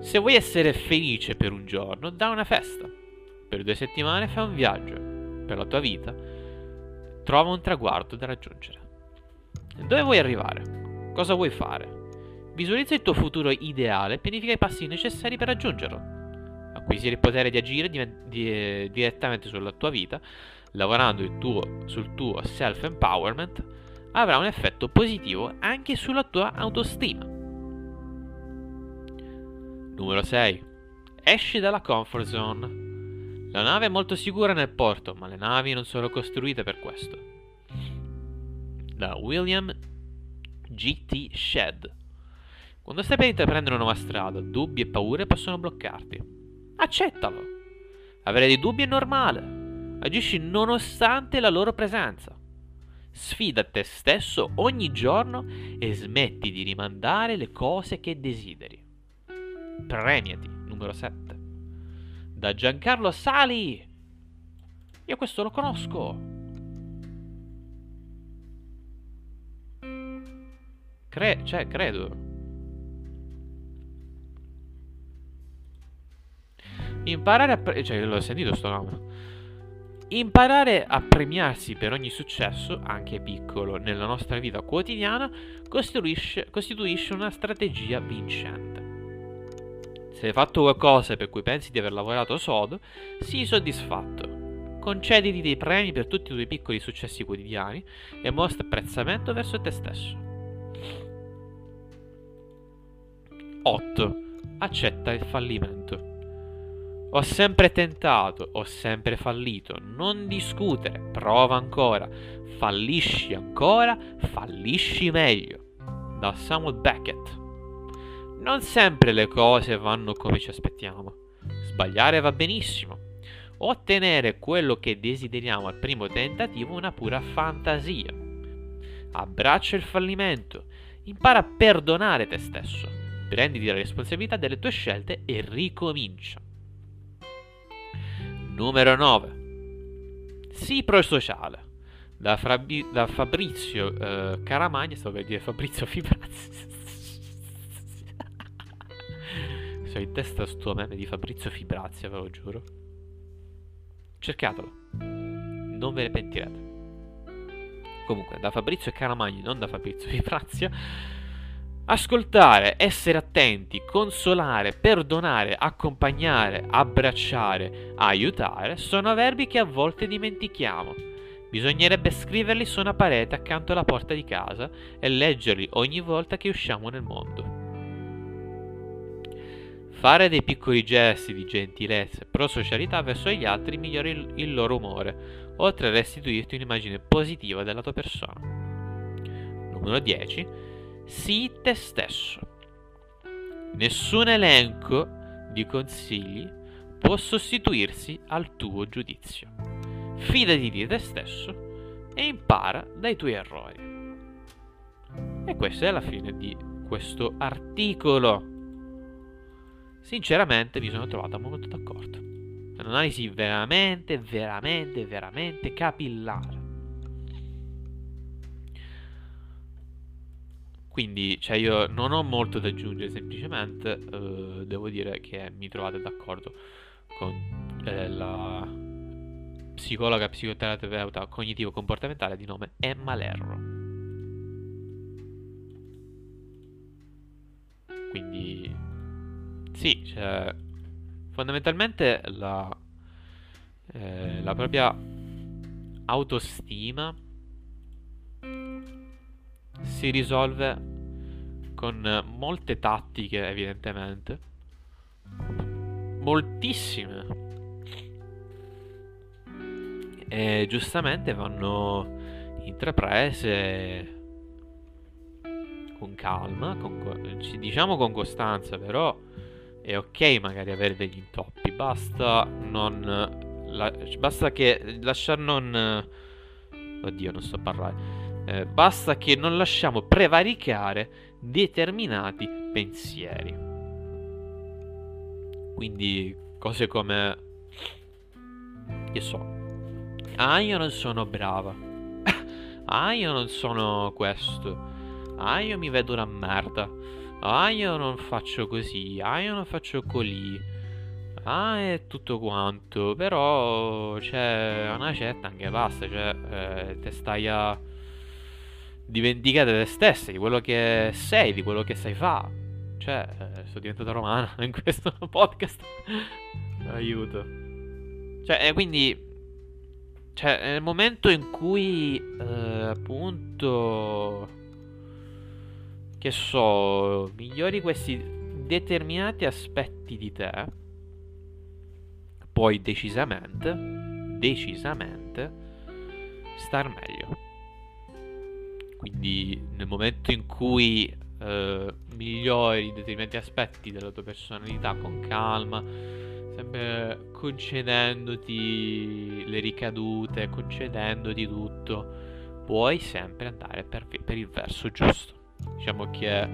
Se vuoi essere felice per un giorno, da una festa. Per due settimane fai un viaggio. Per la tua vita Trova un traguardo da raggiungere. Dove vuoi arrivare? Cosa vuoi fare? Visualizza il tuo futuro ideale e pianifica i passi necessari per raggiungerlo. Acquisire il potere di agire di, di, direttamente sulla tua vita, lavorando tuo, sul tuo self-empowerment, avrà un effetto positivo anche sulla tua autostima. Numero 6. Esci dalla comfort zone. La nave è molto sicura nel porto, ma le navi non sono costruite per questo. Da William G.T. Shed. Quando stai per intraprendere una nuova strada, dubbi e paure possono bloccarti. Accettalo. Avere dei dubbi è normale. Agisci nonostante la loro presenza. Sfida te stesso ogni giorno e smetti di rimandare le cose che desideri. Premiati, numero 7 da Giancarlo Sali. Io questo lo conosco. Cre- cioè, credo. Imparare a... Pre- cioè, l'ho sentito sto nome. Imparare a premiarsi per ogni successo, anche piccolo, nella nostra vita quotidiana, costituisce, costituisce una strategia vincente. Se hai fatto qualcosa per cui pensi di aver lavorato sodo, sii soddisfatto. Concediti dei premi per tutti i tuoi piccoli successi quotidiani e mostra apprezzamento verso te stesso. 8. Accetta il fallimento. Ho sempre tentato, ho sempre fallito. Non discutere, prova ancora. Fallisci ancora, fallisci meglio. Da Samuel Beckett. Non sempre le cose vanno come ci aspettiamo. Sbagliare va benissimo. Ottenere quello che desideriamo al primo tentativo è una pura fantasia. Abbraccia il fallimento. Impara a perdonare te stesso. Prenditi la responsabilità delle tue scelte e ricomincia. Numero 9. Sii prosociale. Da, Frabi- da Fabrizio eh, Caramagna, stavo per dire Fabrizio Fibrazzi. Ho in testa sto meme di Fabrizio Fibrazia, ve lo giuro. Cercatelo. Non ve ne pentirete. Comunque, da Fabrizio Caramagni, non da Fabrizio Fibrazia. Ascoltare, essere attenti, consolare, perdonare, accompagnare, abbracciare, aiutare sono verbi che a volte dimentichiamo. Bisognerebbe scriverli su una parete accanto alla porta di casa e leggerli ogni volta che usciamo nel mondo. Fare dei piccoli gesti di gentilezza e prosocialità verso gli altri migliora il, il loro umore, oltre a restituirti un'immagine positiva della tua persona. Numero 10 Sii te stesso. Nessun elenco di consigli può sostituirsi al tuo giudizio. Fidati di te stesso e impara dai tuoi errori. E questa è la fine di questo articolo. Sinceramente mi sono trovato molto d'accordo. È un'analisi veramente, veramente, veramente capillare. Quindi, cioè, io non ho molto da aggiungere, semplicemente eh, devo dire che mi trovate d'accordo con eh, la psicologa psicoterapeuta cognitivo-comportamentale di nome Emma Lerro. Quindi, sì, cioè, fondamentalmente la, eh, la propria autostima si risolve con molte tattiche, evidentemente. Moltissime. E giustamente vanno intraprese con calma, con, diciamo con costanza, però è ok magari avere degli intoppi, basta non... La, basta che lasciar non... Oddio, non so parlare eh, basta che non lasciamo prevaricare determinati pensieri. Quindi cose come... Che so. Ah, io non sono brava. ah, io non sono questo. Ah, io mi vedo una merda. Ah, io non faccio così. Ah, io non faccio colì. Ah, è tutto quanto. Però c'è una certa anche basta. Cioè, eh, te stai a dimenticate te stesse, di quello che sei, di quello che sai fare. Cioè, eh, sto diventando romana in questo podcast. Aiuto. Cioè, quindi... Cioè, nel momento in cui, eh, appunto... Che so, migliori questi determinati aspetti di te, puoi decisamente, decisamente, star meglio. Quindi nel momento in cui eh, migliori determinati aspetti della tua personalità con calma, sempre concedendoti le ricadute, concedendoti tutto, puoi sempre andare per, per il verso giusto. Diciamo che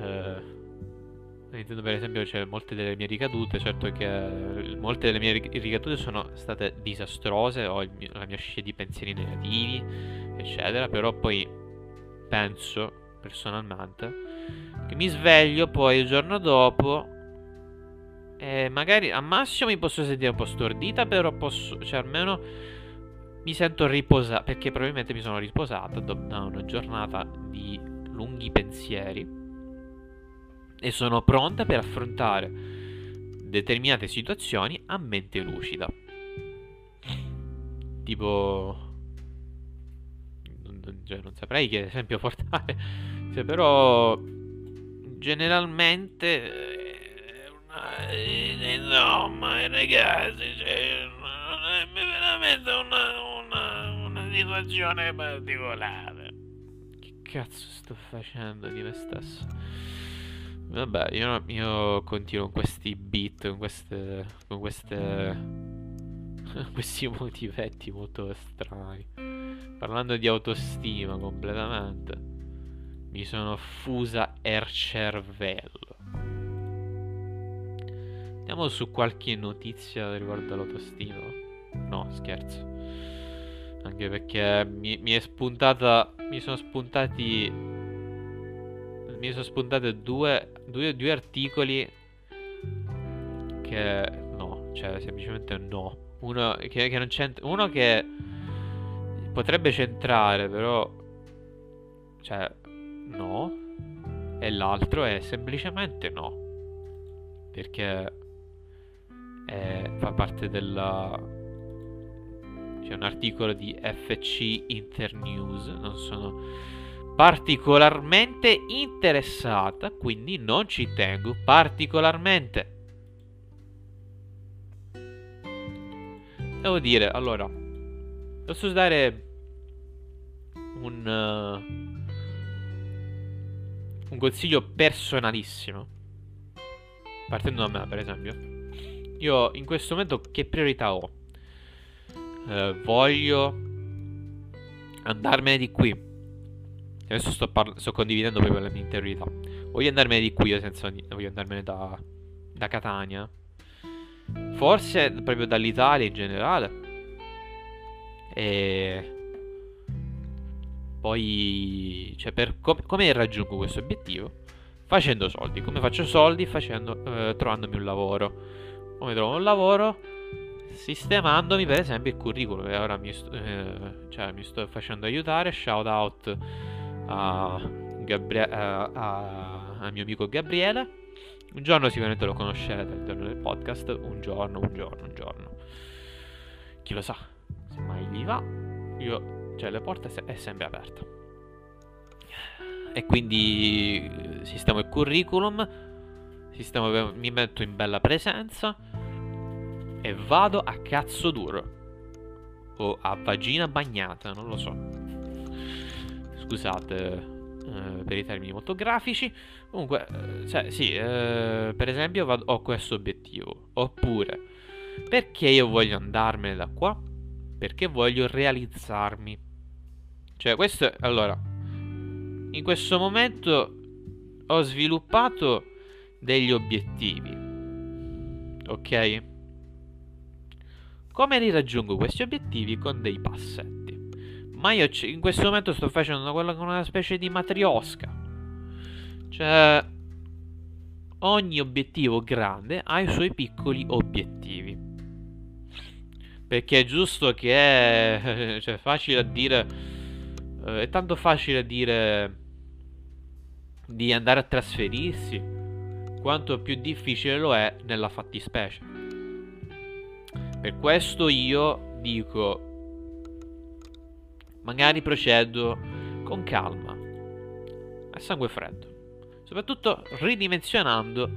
eh, intendo per esempio c'è molte delle mie ricadute, certo che molte delle mie ricadute sono state disastrose, ho mio, la mia scia di pensieri negativi, eccetera, però poi penso personalmente che mi sveglio poi il giorno dopo e magari al massimo mi posso sentire un po' stordita, però posso, cioè almeno mi sento riposata, perché probabilmente mi sono riposata da una giornata di lunghi pensieri e sono pronta per affrontare determinate situazioni a mente lucida. Tipo... Cioè, non saprei che esempio portare, cioè, però generalmente... Insomma, ragazzi, cioè, è veramente una situazione particolare. Che cazzo sto facendo di me stesso? Vabbè, io, io continuo con questi beat, con queste. con queste. questi motivetti molto strani. Parlando di autostima completamente. Mi sono fusa er cervello. Andiamo su qualche notizia riguardo all'autostima. No, scherzo. Anche perché mi, mi è spuntata. Mi sono spuntati mi sono spuntate due, due, due articoli che no, cioè semplicemente no. Uno che, che non c'entra. Uno che potrebbe centrare, però. Cioè, no. e l'altro è semplicemente no. Perché è- fa parte della... C'è un articolo di FC Internews, non sono particolarmente interessata, quindi non ci tengo particolarmente. Devo dire, allora, posso dare un, eh, un consiglio personalissimo. Partendo da me, per esempio. Io in questo momento che priorità ho? Eh, voglio andarmene di qui. Adesso sto, parla- sto condividendo proprio le mie interiorità. Voglio andarmene di qui, io ni- voglio andarmene da, da Catania. Forse proprio dall'Italia in generale. E poi, cioè, per com- come raggiungo questo obiettivo? Facendo soldi. Come faccio soldi? Facendo, eh, trovandomi un lavoro. Come trovo un lavoro? Sistemandomi, per esempio, il curriculum. E ora mi, sto- eh, cioè, mi sto facendo aiutare. Shout out a, Gabrie- a- a- al mio amico Gabriele. Un giorno sicuramente lo conoscerete all'interno del podcast. Un giorno, un giorno, un giorno. Chi lo sa? Se mai gli va, io, cioè, le porte se- è sempre aperta. E quindi eh, sistemo il curriculum, sistemo, mi metto in bella presenza e vado a cazzo duro. O a vagina bagnata, non lo so. Scusate eh, per i termini molto grafici. Comunque, eh, cioè, sì, eh, per esempio vado- ho questo obiettivo. Oppure, perché io voglio andarmene da qua? Perché voglio realizzarmi. Cioè, questo è... Allora, in questo momento ho sviluppato degli obiettivi. Ok? Come li raggiungo questi obiettivi? Con dei passetti. Ma io in questo momento sto facendo quella con una specie di matriosca. Cioè, ogni obiettivo grande ha i suoi piccoli obiettivi. Perché è giusto che è, cioè, facile a dire. eh, è tanto facile dire di andare a trasferirsi, quanto più difficile lo è nella fattispecie. Per questo io dico, magari procedo con calma, a sangue freddo, soprattutto ridimensionando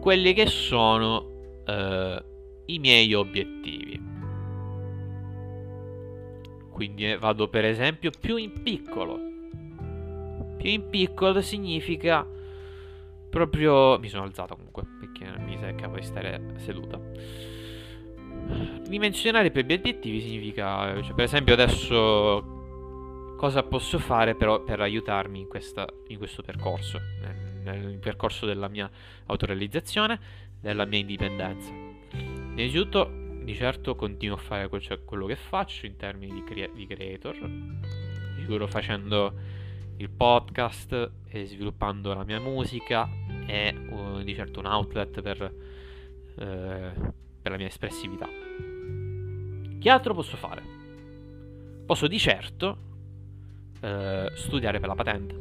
quelli che sono eh, i miei obiettivi. Quindi eh, vado per esempio più in piccolo. Più in piccolo significa proprio... Mi sono alzato comunque perché mi seccavo di stare seduta. Dimensionare per gli obiettivi significa, cioè, per esempio adesso cosa posso fare però per aiutarmi in, questa, in questo percorso, nel, nel percorso della mia autorealizzazione, della mia indipendenza. Innanzitutto, di certo continuo a fare quel- cioè, quello che faccio in termini di, crea- di creator, sicuro facendo il podcast e sviluppando la mia musica è uh, di certo un outlet per, eh, per la mia espressività. Che altro posso fare? Posso di certo eh, studiare per la patente.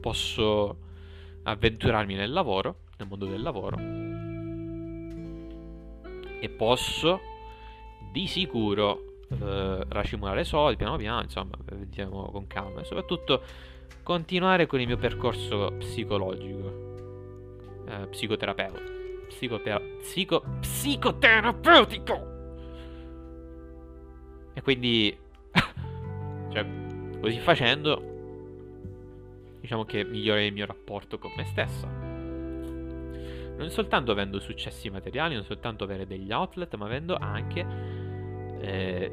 Posso avventurarmi nel lavoro, nel mondo del lavoro. E posso di sicuro eh, racimolare soldi piano piano, insomma, vediamo con calma. E soprattutto continuare con il mio percorso psicologico, eh, psicoterapeutico. Psicotera- psico- psicoterapeutico! E quindi, cioè, così facendo, diciamo che migliora il mio rapporto con me stessa. Non soltanto avendo successi materiali, non soltanto avere degli outlet, ma avendo anche eh,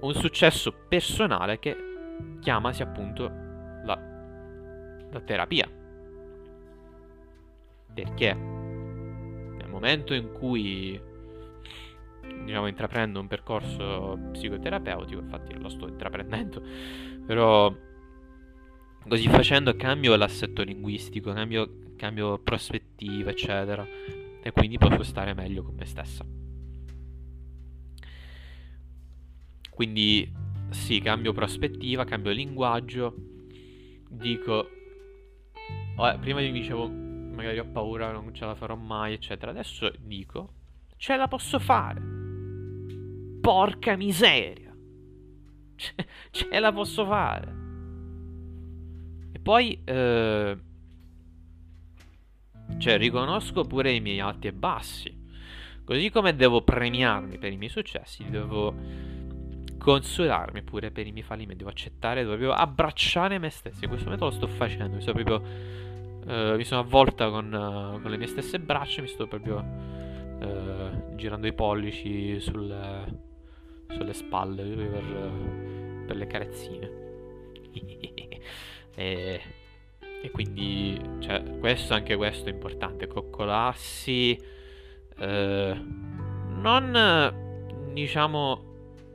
un successo personale che chiamasi appunto la, la terapia. Perché momento in cui diciamo intraprendo un percorso psicoterapeutico, infatti lo sto intraprendendo, però così facendo cambio l'assetto linguistico, cambio, cambio prospettiva, eccetera, e quindi posso stare meglio con me stessa. Quindi sì, cambio prospettiva, cambio linguaggio, dico oh, prima mi dicevo, magari ho paura, non ce la farò mai, eccetera. Adesso dico, ce la posso fare. Porca miseria. Ce, ce la posso fare. E poi, eh, cioè, riconosco pure i miei alti e bassi. Così come devo premiarmi per i miei successi, devo consolarmi pure per i miei fallimenti. Devo accettare, devo proprio abbracciare me stesso. In questo momento lo sto facendo. Mi, sto proprio, eh, mi sono avvolta con, uh, con, le mie stesse braccia. Mi sto proprio uh, girando i pollici sulle, sulle spalle per, per le carezzine. e, e, quindi, cioè, questo, anche questo è importante. Coccolarsi non diciamo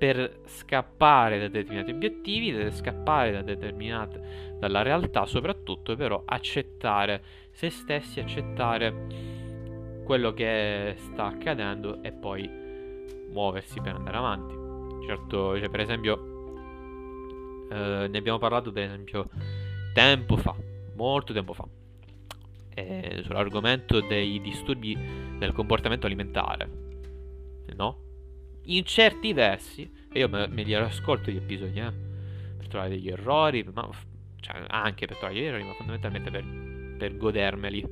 per scappare da determinati obiettivi, per scappare da determinate dalla realtà, soprattutto però accettare se stessi, accettare quello che sta accadendo e poi muoversi per andare avanti. Certo, cioè, per esempio, eh, ne abbiamo parlato per esempio tempo fa, molto tempo fa eh, sull'argomento dei disturbi del comportamento alimentare, no? In certi versi, e io me, me li ascolto gli episodi, eh, per trovare degli errori, ma, cioè, anche per trovare gli errori, ma fondamentalmente per, per godermeli,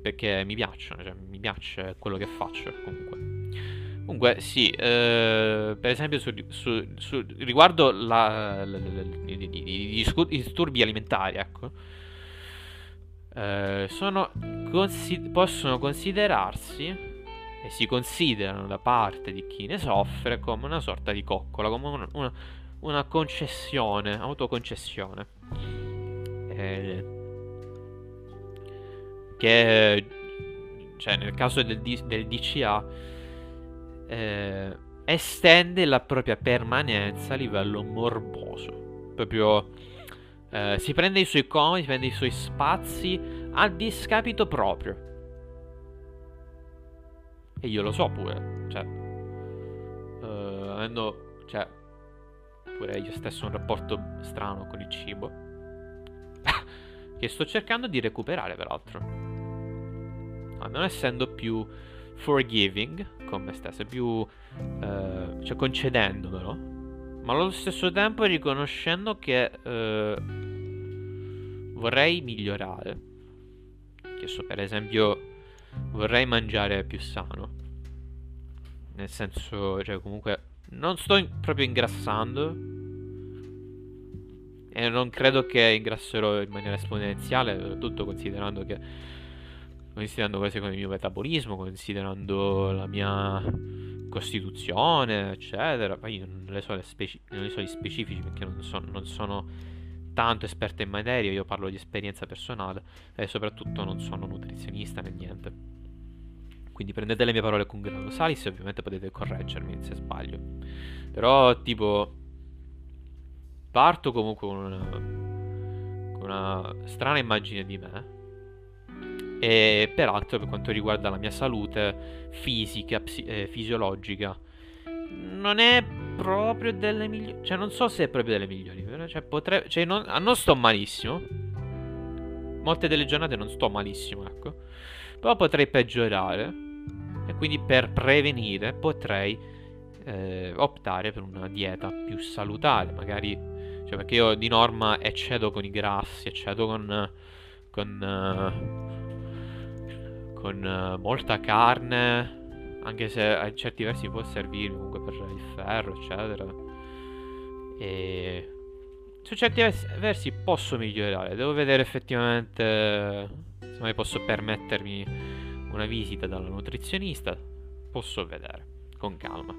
perché mi piacciono, cioè, mi piace quello che faccio, comunque. Comunque, sì, eh, per esempio, su, su, su, riguardo la, la, la, i disturbi alimentari, ecco, eh, sono, consi- possono considerarsi e si considerano da parte di chi ne soffre come una sorta di coccola, come una, una, una concessione, autoconcessione. Eh, che cioè nel caso del, del DCA eh, estende la propria permanenza a livello morboso proprio eh, si prende i suoi comodi, si prende i suoi spazi a discapito proprio. E io lo so pure, cioè, uh, avendo, cioè, pure io stesso un rapporto strano con il cibo, che sto cercando di recuperare peraltro. Non essendo più forgiving con me stesso, più, uh, cioè concedendomelo ma allo stesso tempo riconoscendo che eh, vorrei migliorare. Che so, per esempio, vorrei mangiare più sano. Nel senso, cioè, comunque, non sto in- proprio ingrassando. E non credo che ingrasserò in maniera esponenziale, soprattutto considerando che. Considerando cose come il mio metabolismo, considerando la mia Costituzione, eccetera. Poi io non le so, le speci- non le so gli specifici perché non, so, non sono tanto esperto in materia, io parlo di esperienza personale e soprattutto non sono nutrizionista né niente. Quindi prendete le mie parole con grano salis e ovviamente potete correggermi se sbaglio. Però tipo parto comunque con una, con una strana immagine di me e peraltro per quanto riguarda la mia salute fisica, psi- eh, fisiologica, non è proprio delle migliori. Cioè, non so se è proprio delle migliori. Cioè, potrei... cioè non... Ah, non sto malissimo. Molte delle giornate non sto malissimo, ecco. Però potrei peggiorare. E quindi per prevenire potrei eh, optare per una dieta più salutare. Magari. Cioè, perché io di norma eccedo con i grassi, eccedo con. con. Uh, con uh, molta carne, anche se a certi versi può servire comunque per il ferro, eccetera. E su certi versi posso migliorare, devo vedere effettivamente se mai posso permettermi una visita dalla nutrizionista, posso vedere con calma.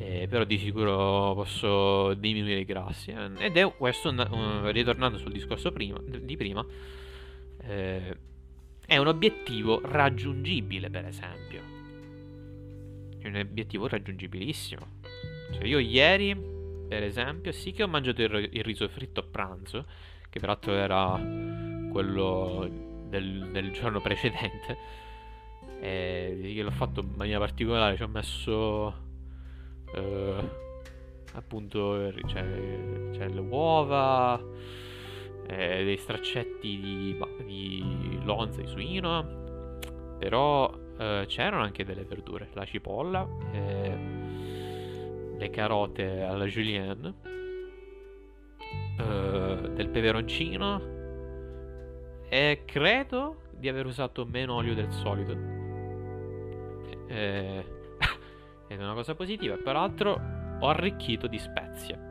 Eh, però di sicuro posso diminuire i grassi. Eh. Ed è questo, ritornando sul discorso prima, di prima, eh, è un obiettivo raggiungibile, per esempio. È un obiettivo raggiungibilissimo. Cioè, io ieri, per esempio, sì che ho mangiato il, il riso fritto a pranzo, che peraltro era quello del, del giorno precedente. E l'ho fatto in maniera particolare, ci ho messo eh, appunto cioè, cioè le uova eh, dei straccetti di, ba- di lonza di suino, però eh, c'erano anche delle verdure, la cipolla, eh, le carote alla julienne, eh, del peperoncino e credo di aver usato meno olio del solito. Eh, ed è una cosa positiva. Peraltro ho arricchito di spezie.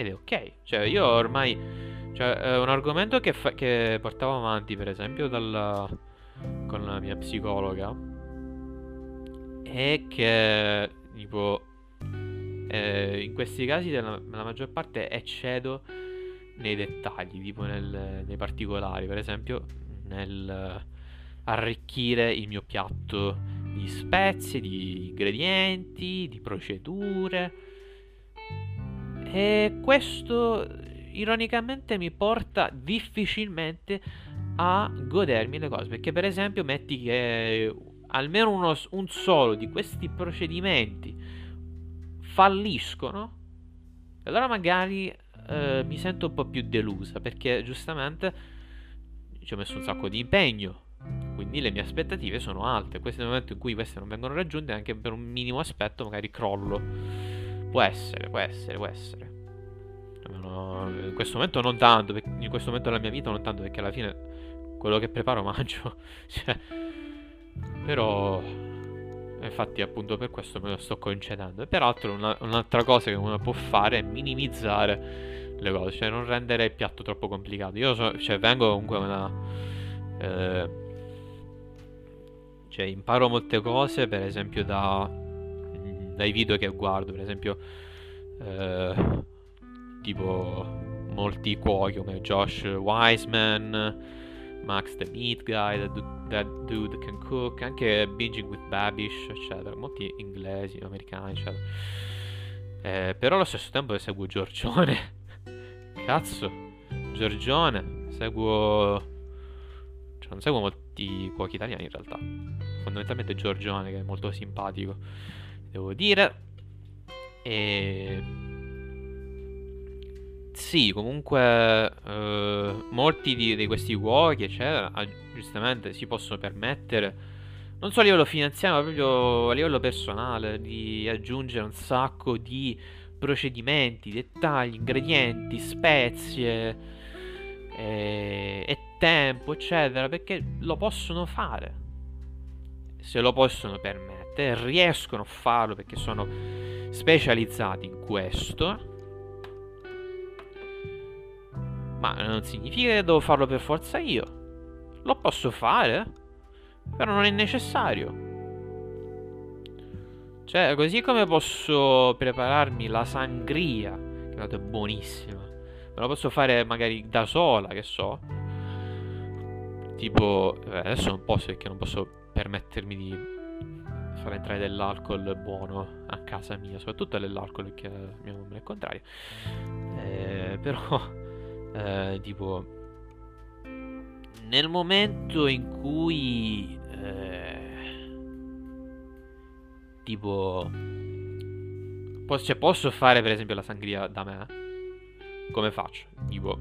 Ed è ok. Cioè, io ormai. Cioè, è un argomento che, fa- che portavo avanti, per esempio, dalla, con la mia psicologa. È che, tipo, eh, in questi casi, nella, nella maggior parte, eccedo nei dettagli, tipo nel- nei particolari. Per esempio, nel arricchire il mio piatto di spezie, di ingredienti, di procedure. E questo ironicamente mi porta difficilmente a godermi le cose. Perché, per esempio, metti che almeno uno, un solo di questi procedimenti falliscono. Allora magari eh, mi sento un po' più delusa. Perché giustamente ci ho messo un sacco di impegno. Quindi le mie aspettative sono alte. Questo è il momento in cui queste non vengono raggiunte, anche per un minimo aspetto, magari crollo. Può essere, può essere, può essere. No, in questo momento non tanto, in questo momento della mia vita non tanto, perché alla fine quello che preparo mangio. Cioè, però, infatti, appunto per questo me lo sto concedendo. E peraltro, una- un'altra cosa che uno può fare è minimizzare le cose, cioè non rendere il piatto troppo complicato. Io so- cioè, vengo comunque una. eh, cioè, imparo molte cose, per esempio, da, dai video che guardo, per esempio, eh, tipo molti cuochi come Josh Wiseman, Max the Meat Guy, That That Dude Can Cook, anche Binging with Babish, eccetera, molti inglesi, americani, eccetera. Eh, però allo stesso tempo seguo Giorgione. Cazzo, Giorgione, seguo... Cioè, non seguo molti cuochi italiani in realtà. Fondamentalmente Giorgione, che è molto simpatico, devo dire. E... Sì, comunque eh, molti di, di questi cuochi, eccetera, ah, giustamente si possono permettere, non solo a livello finanziario, ma proprio a livello personale, di aggiungere un sacco di procedimenti, dettagli, ingredienti, spezie e, e tempo, eccetera, perché lo possono fare. Se lo possono permettere, riescono a farlo perché sono specializzati in questo. Ma non significa che devo farlo per forza io. Lo posso fare, però non è necessario. Cioè, così come posso prepararmi la sangria, che è buonissima. Me la posso fare magari da sola, che so. Tipo, eh, adesso non posso perché non posso permettermi di far entrare dell'alcol buono a casa mia, soprattutto dell'alcol perché mia mamma è contraria. Eh, però, eh, tipo, nel momento in cui, eh, tipo, posso, cioè, posso fare per esempio la sangria da me? Come faccio? Tipo,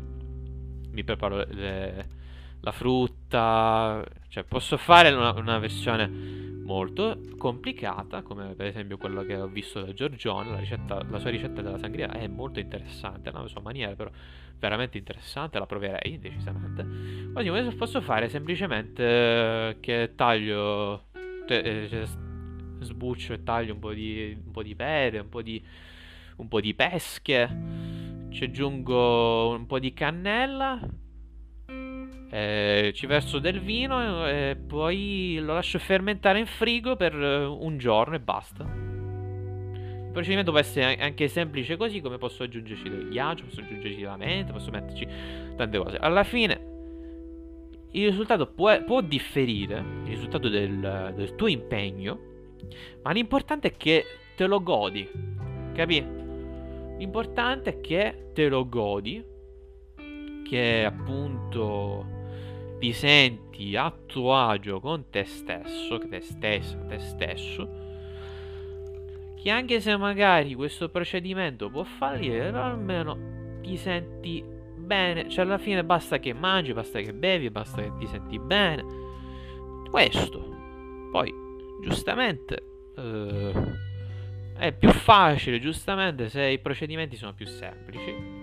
mi preparo le- la frutta, cioè posso fare una, una versione molto complicata, come per esempio quello che ho visto da Giorgione, la, ricetta- la sua ricetta della sangria è molto interessante, la sua maniera però veramente interessante, la proverei decisamente. Così come posso fare semplicemente eh, che taglio, te- eh, cioè, sbuccio e taglio un po' di, un po' di pere, un po' di, un po' di pesche, ci aggiungo un po' di cannella, eh, ci verso del vino e poi lo lascio fermentare in frigo per eh, un giorno e basta. Il procedimento può essere anche semplice così, come posso aggiungerci del ghiaccio, posso aggiungerci la menta, posso metterci tante cose. Alla fine il risultato può, può differire, il risultato del, del tuo impegno, ma l'importante è che te lo godi, capi? L'importante è che te lo godi, che appunto ti senti a tuo agio con te stesso, te stessa, te stesso, che anche se magari questo procedimento può fallire, però almeno ti ti senti bene, cioè alla fine basta che mangi, basta che bevi, basta che ti senti bene. Questo. Poi, giustamente, eh, è più facile, giustamente, se i procedimenti sono più semplici.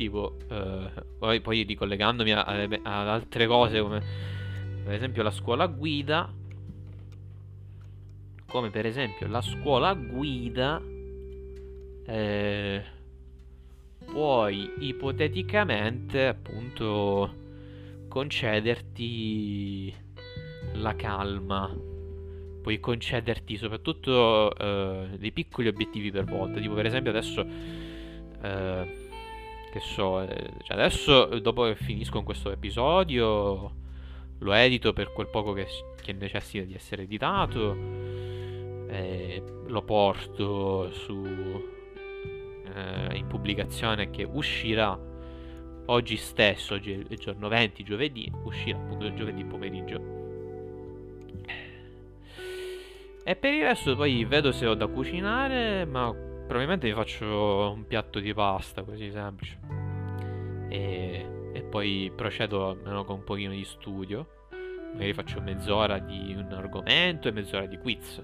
Tipo, eh, poi, poi ricollegandomi ad altre cose come per esempio la scuola guida, come per esempio la scuola guida, eh, puoi ipoteticamente appunto concederti la calma, puoi concederti soprattutto eh, dei piccoli obiettivi per volta, tipo per esempio adesso, eh, che so, eh, cioè adesso dopo che finisco con questo episodio lo edito per quel poco che, che necessita di essere editato, eh, lo porto su, eh, in pubblicazione che uscirà oggi stesso, oggi è il giorno 20, giovedì, uscirà appunto giovedì pomeriggio. E per il resto poi vedo se ho da cucinare, ma probabilmente mi faccio un piatto di pasta così semplice. E, e poi procedo almeno con un pochino di studio. Magari faccio mezz'ora di un argomento e mezz'ora di quiz.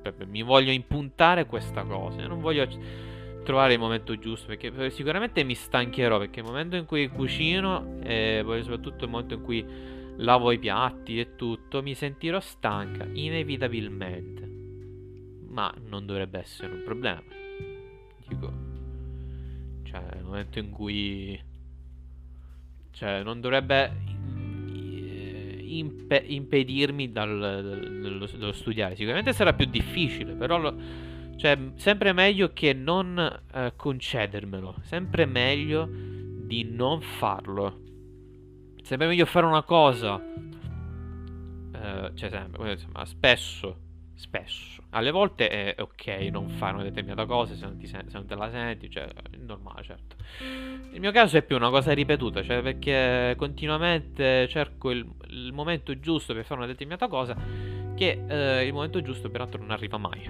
Proprio Mi voglio impuntare questa cosa. Non voglio trovare il momento giusto. Perché sicuramente mi stancherò. Perché il momento in cui cucino, e poi soprattutto il momento in cui lavo i piatti e tutto, mi sentirò stanca, inevitabilmente. Ma non dovrebbe essere un problema. Dico. Cioè, nel momento in cui. Cioè, non dovrebbe impe- impedirmi dal, dallo, dallo, studiare. Sicuramente sarà più difficile, però. Lo, cioè, sempre meglio che non eh, concedermelo. Sempre meglio di non farlo. Sempre meglio fare una cosa. Eh, cioè, sempre, insomma, spesso. Spesso. Alle volte è ok non fare una determinata cosa se non, sen- se non te la senti, cioè è normale, certo. Nel mio caso è più una cosa ripetuta, cioè perché continuamente cerco il, il momento giusto per fare una determinata cosa, che eh, il momento giusto peraltro non arriva mai.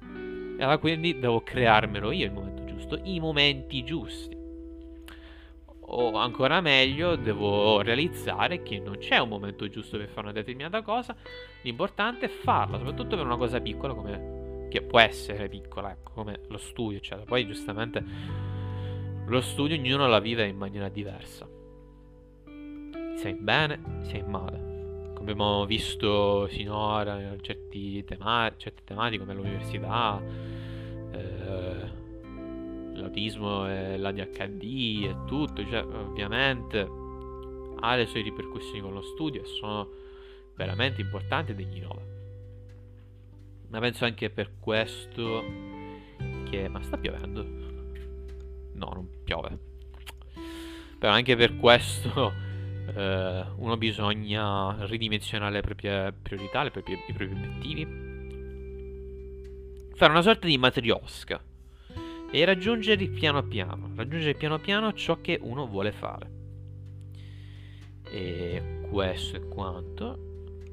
E allora quindi devo crearmelo io il momento giusto, i momenti giusti. O ancora meglio, devo realizzare che non c'è un momento giusto per fare una determinata cosa. L'importante è farla, soprattutto per una cosa piccola come che può essere piccola, ecco, come lo studio, eccetera. Poi giustamente lo studio ognuno la vive in maniera diversa. Sei bene, sei male. Come abbiamo visto finora in tema- certe tematiche come l'università, eh, l'autismo e l'ADHD e tutto, cioè, ovviamente ha le sue ripercussioni con lo studio e sono veramente importanti e degni nove. Ma penso anche per questo che... Ma sta piovendo? No, non piove. Però anche per questo eh, uno bisogna ridimensionare le proprie priorità, le proprie, i propri obiettivi. Fare una sorta di matriosca e raggiungere piano piano, raggiungere piano piano ciò che uno vuole fare. E questo è quanto.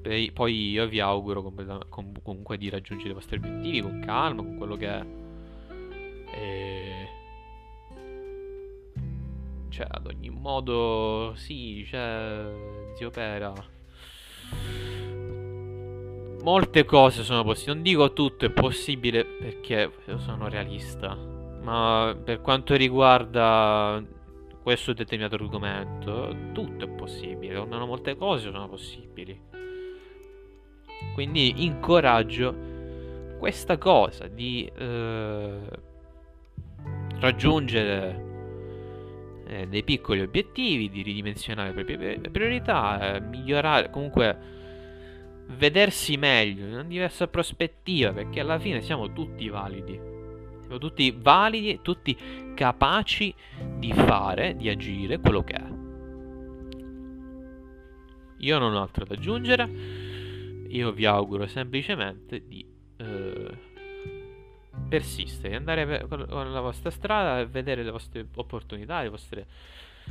E poi io vi auguro comunque di raggiungere i vostri obiettivi con calma, con quello che è. E... Cioè, ad ogni modo, sì, cioè, zio Pera. Molte cose sono possibili. Non dico tutto è possibile perché sono realista. Ma per quanto riguarda questo determinato argomento, tutto è possibile. Almeno molte cose sono possibili. Quindi incoraggio questa cosa di eh, raggiungere eh, dei piccoli obiettivi, di ridimensionare le proprie priorità, eh, migliorare, comunque vedersi meglio in una diversa prospettiva, perché alla fine siamo tutti validi. Siamo tutti validi, tutti capaci di fare, di agire quello che è. Io non ho altro da aggiungere. Io vi auguro semplicemente di eh, persistere, andare con la vostra strada e vedere le vostre opportunità, le vostre,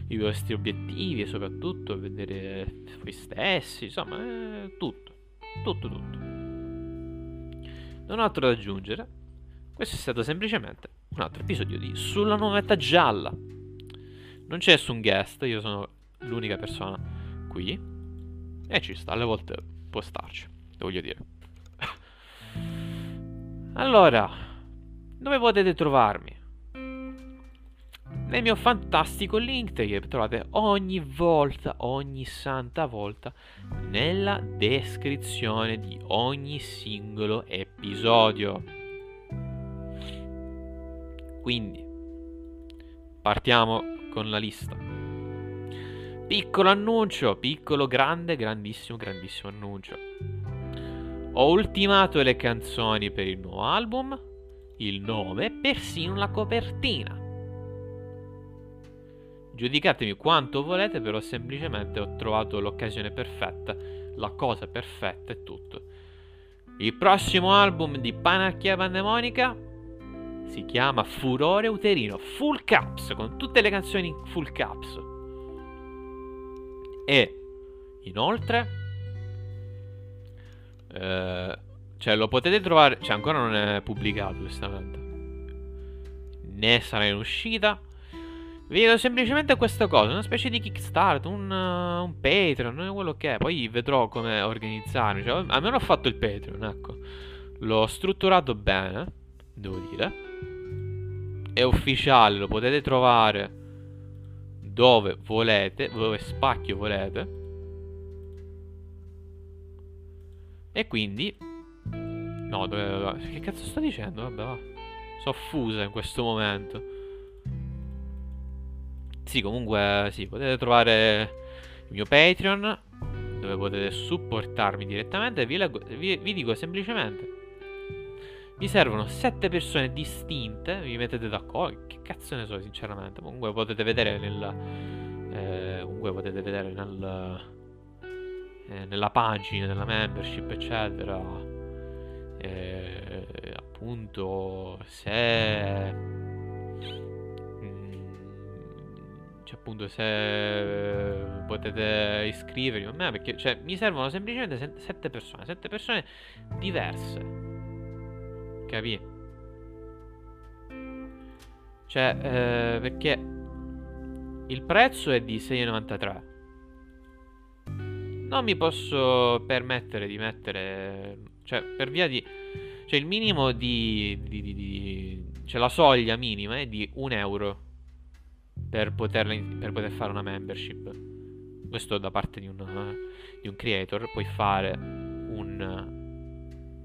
i vostri obiettivi e soprattutto vedere voi stessi, insomma, eh, tutto, tutto, tutto. Non ho altro da aggiungere. Questo è stato semplicemente un altro episodio di Sulla nuvetta gialla. Non c'è nessun guest, io sono l'unica persona qui. E ci sta, alle volte può starci, voglio dire. allora, dove potete trovarmi? Nel mio fantastico link che trovate ogni volta, ogni santa volta, nella descrizione di ogni singolo episodio. Quindi, partiamo con la lista. Piccolo annuncio, piccolo, grande, grandissimo, grandissimo annuncio. Ho ultimato le canzoni per il nuovo album, il nome e persino la copertina. Giudicatemi quanto volete, però semplicemente ho trovato l'occasione perfetta, la cosa perfetta e tutto. Il prossimo album di Panacchia Pandemonica si chiama Furore Uterino, full caps, con tutte le canzoni full caps. E inoltre, eh, cioè lo potete trovare, cioè ancora non è pubblicato giustamente, né sarà in uscita. Vi dico semplicemente questa cosa, una specie di Kickstarter, un, uh, un Patreon, quello che è. Poi vedrò come organizzarmi. Cioè, almeno ho fatto il Patreon, ecco. L'ho strutturato bene, devo dire. È ufficiale, lo potete trovare dove volete, dove spacchio volete. E quindi... No, dove... Che cazzo sto dicendo? Vabbè, va. Sono in questo momento. Sì, comunque, sì, potete trovare il mio Patreon, dove potete supportarmi direttamente. Vi, leggo, vi, vi dico semplicemente, mi servono 7 persone distinte, vi mettete d'accordo, che cazzo ne so, sinceramente. Comunque potete vedere nel... Eh, comunque potete vedere nel, eh, nella pagina, nella membership, eccetera. Eh, appunto, se cioè appunto se potete iscrivervi a me perché cioè, mi servono semplicemente sette persone, sette persone diverse. Capì? Cioè, eh, perché il prezzo è di 6,93. Non mi posso permettere di mettere, cioè per via di, cioè il minimo di, di, di, di cioè la soglia minima è di un euro per, poterla, per poter fare una membership. Questo da parte di un, di un creator. Puoi fare un,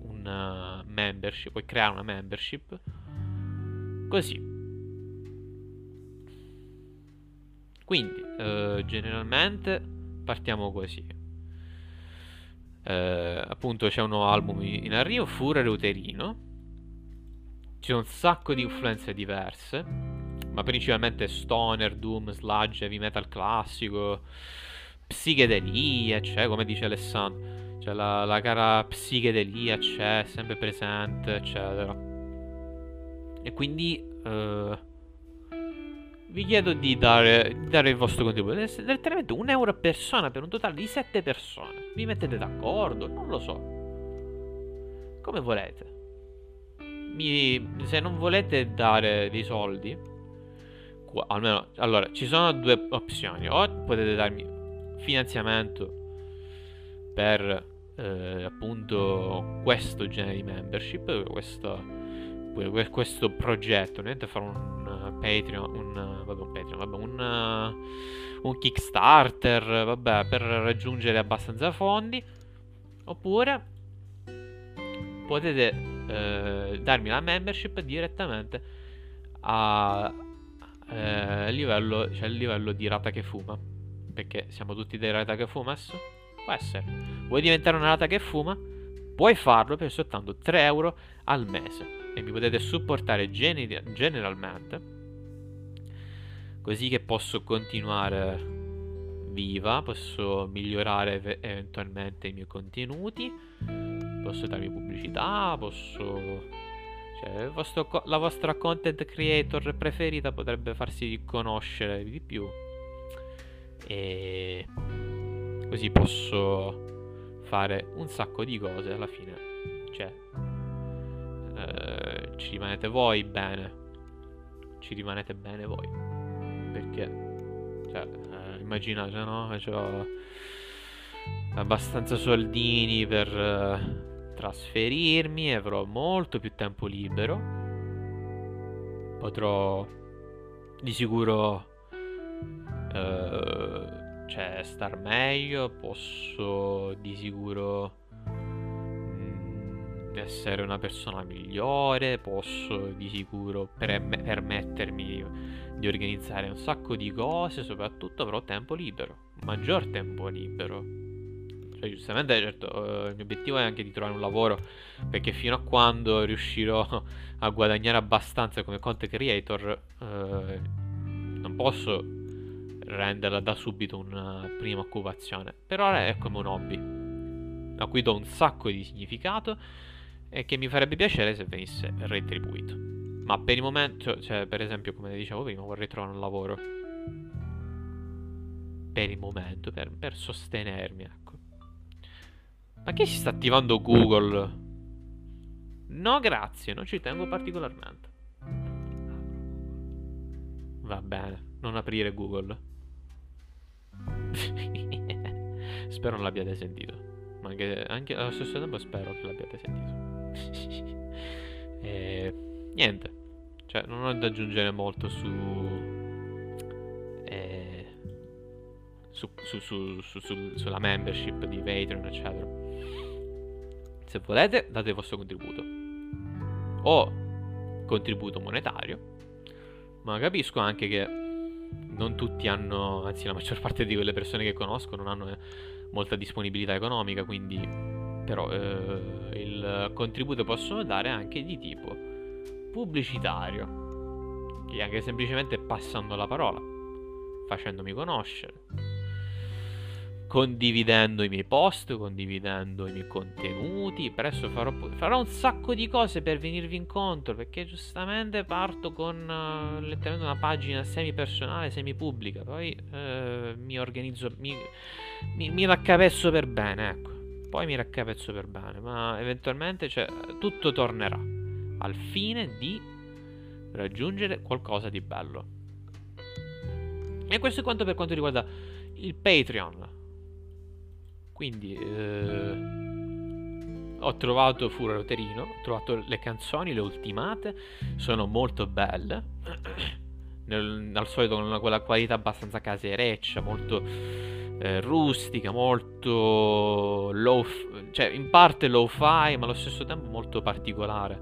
un membership, puoi creare una membership. Così. Quindi, eh, generalmente partiamo così. Eh, appunto c'è un nuovo album in arrivo, Furore Uterino. C'è un sacco di influenze diverse ma principalmente stoner, doom, sludge, heavy metal classico, psichedelia, c'è, come dice Alessandro. Cioè la, la cara psichedelia c'è, sempre presente, eccetera. E quindi uh, vi chiedo di dare, di dare, il vostro contributo. Letteralmente un euro a persona per un totale di sette persone. Vi mettete d'accordo? Non lo so. Come volete. Mi, se non volete dare dei soldi, almeno allora ci sono due opzioni o potete darmi finanziamento per eh, appunto questo genere di membership questo, questo progetto niente fare un uh, Patreon un, vabbè, un Patreon vabbè un, uh, un Kickstarter vabbè per raggiungere abbastanza fondi oppure potete eh, darmi la membership direttamente a eh, livello, cioè livello di rata che fuma. Perché siamo tutti dei rata che fumas? Può essere. Vuoi diventare una rata che fuma? Puoi farlo per soltanto 3 euro al mese. E mi potete supportare gener- generalmente. Così che posso continuare viva, posso migliorare eventualmente i miei contenuti, posso darmi pubblicità, posso cioè, vostro, la vostra content creator preferita potrebbe farsi conoscere di più. E così posso fare un sacco di cose alla fine. Cioè, eh, ci rimanete voi bene. ci rimanete bene voi. Perché, cioè, eh, immaginate, no? C'ho abbastanza soldini per eh, trasferirmi, avrò molto più tempo libero. Potrò di sicuro eh, cioè star meglio, posso di sicuro mm, essere una persona migliore, posso di sicuro perme- permettermi di organizzare un sacco di cose, soprattutto avrò tempo libero, maggior tempo libero. Cioè, giustamente, certo, eh, il mio obiettivo è anche di trovare un lavoro, perché fino a quando riuscirò a guadagnare abbastanza come content creator, eh, non posso renderla da subito una prima occupazione. Per ora è come un hobby, a cui do un sacco di significato e che mi farebbe piacere se venisse retribuito. Ma per il momento, cioè, per esempio, come dicevo prima, vorrei trovare un lavoro. Per il momento, per, per sostenermi, ecco. Ma che si sta attivando Google? No, grazie, non ci tengo particolarmente. Va bene, non aprire Google. spero non l'abbiate sentito. Ma anche, anche, allo stesso tempo spero che l'abbiate sentito. e, niente. Cioè, non ho da aggiungere molto su. Eh, su, su, su, sulla membership di Patreon, eccetera. Se volete, date il vostro contributo. O contributo monetario. Ma capisco anche che non tutti hanno, anzi la maggior parte di quelle persone che conosco non hanno eh, molta disponibilità economica, quindi però eh, il contributo possono dare anche di tipo pubblicitario, che anche semplicemente passando la parola, facendomi conoscere condividendo i miei post, condividendo i miei contenuti. Presto farò, farò un sacco di cose per venirvi incontro. Perché giustamente parto con uh, letteralmente una pagina semi personale, semi pubblica. Poi uh, mi organizzo, mi, mi, mi, raccavezzo per bene. Ecco. Poi mi raccavezzo per bene. Ma eventualmente cioè, tutto tornerà al fine di raggiungere qualcosa di bello. E questo è quanto per quanto riguarda il Patreon. Quindi eh, ho trovato Furore Uterino, ho trovato le canzoni, le ultimate, sono molto belle. Nel, al solito con quella qualità abbastanza casereccia, molto eh, rustica, molto low, cioè in parte low-fi, ma allo stesso tempo molto particolare.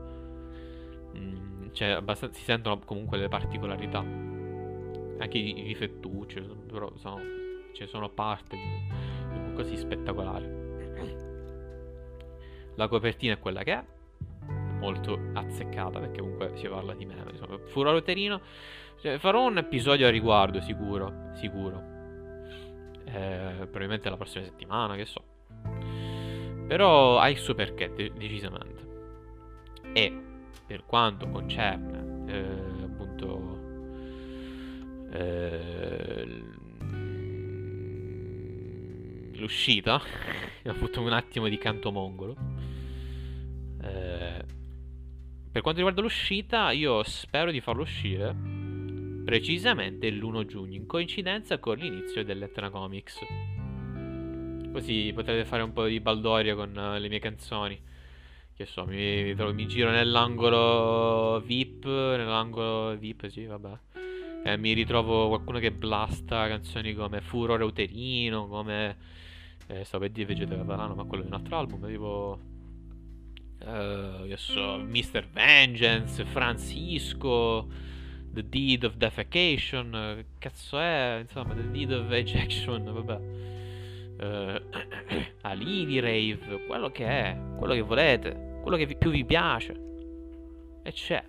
Mm, cioè, si sentono comunque le particolarità. Anche i, i difettucci, però sono, ci sono parti così spettacolare. La copertina è quella che è, molto azzeccata perché comunque si parla di me. Insomma, Furore Uterino. Cioè, farò un episodio a riguardo, sicuro. Sicuro. Eh, probabilmente la prossima settimana, che so. Però ha il suo perché, de- decisamente. E per quanto concerne eh, appunto eh, l'uscita. ho avuto un attimo di canto mongolo. Eh, per quanto riguarda l'uscita, io spero di farlo uscire precisamente l'1 giugno, in coincidenza con l'inizio dell'Etna Comics. Così potrete fare un po' di baldoria con uh, le mie canzoni. Che so, mi, mi giro nell'angolo VIP, nell'angolo VIP, sì, vabbè. Eh, mi ritrovo qualcuno che blasta canzoni come Furore Uterino, come eh, stavo per dire Vegeta Catalano, ma quello è un altro album, tipo... Uh, io so, Mr. Vengeance, Francisco, The Deed of Defecation, cazzo è, insomma, The Deed of Ejection, vabbè. Uh, Alivi Rave, quello che è, quello che volete, quello che vi, più vi piace. E c'è.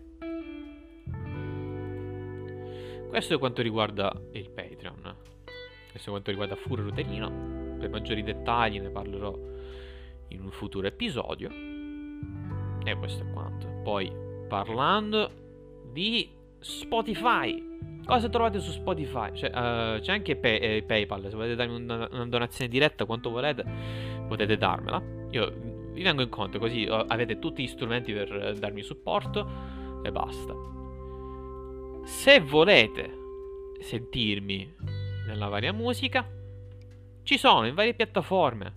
Questo è quanto riguarda il Patreon. Questo è quanto riguarda Furro Ruterino. Per maggiori dettagli ne parlerò in un futuro episodio. E questo è quanto. Poi, parlando di Spotify. Cosa trovate su Spotify? Cioè, uh, c'è anche pay, eh, PayPal. Se volete darmi una, una, donazione diretta, quanto volete, potete darmela. Io vi vengo incontro, così uh, avete tutti gli strumenti per uh, darmi supporto e basta. Se volete sentirmi nella varia musica, ci sono in varie piattaforme.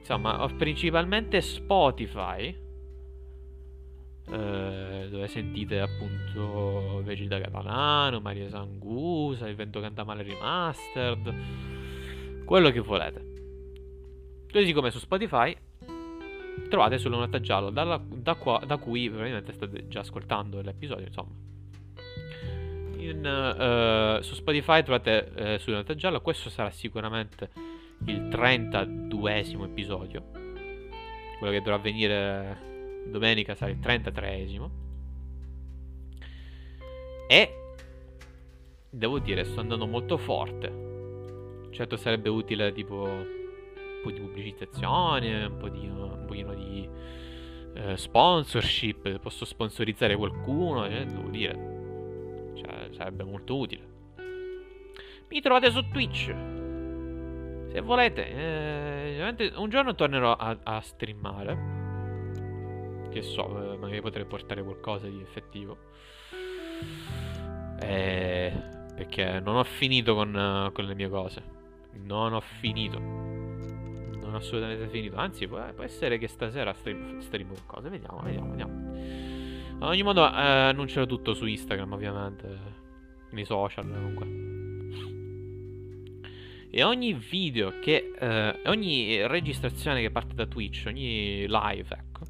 Insomma, principalmente Spotify. eh, dove sentite appunto Vegeta Catalano, Maria Sangusa, Il vento canta male remastered, quello che volete. Così come su Spotify trovate sulla nota gialla, dalla- da, qua- da cui probabilmente state già ascoltando l'episodio, insomma. In, eh, su Spotify trovate eh, sulla nota gialla, questo sarà sicuramente il 32esimo episodio. Quello che dovrà venire domenica sarà il 33esimo. E devo dire, sto andando molto forte. Certo sarebbe utile tipo un po' di pubblicizzazione, un po' di un pochino di eh, sponsorship, posso sponsorizzare qualcuno, eh, devo dire. Cioè, sarebbe molto utile. Mi trovate su Twitch. Se volete, eh, un giorno tornerò a, a streamare. Che so, eh, magari potrei portare qualcosa di effettivo. Eh, perché non ho finito con, eh, con le mie cose. Non ho finito. Non ho assolutamente finito. Anzi, può, può essere che stasera stream, stream qualcosa. Vediamo, vediamo, vediamo. Ad ogni modo, eh, annuncerò tutto su Instagram, ovviamente. Nei social, comunque. E ogni video che. eh, ogni registrazione che parte da Twitch, ogni live, ecco,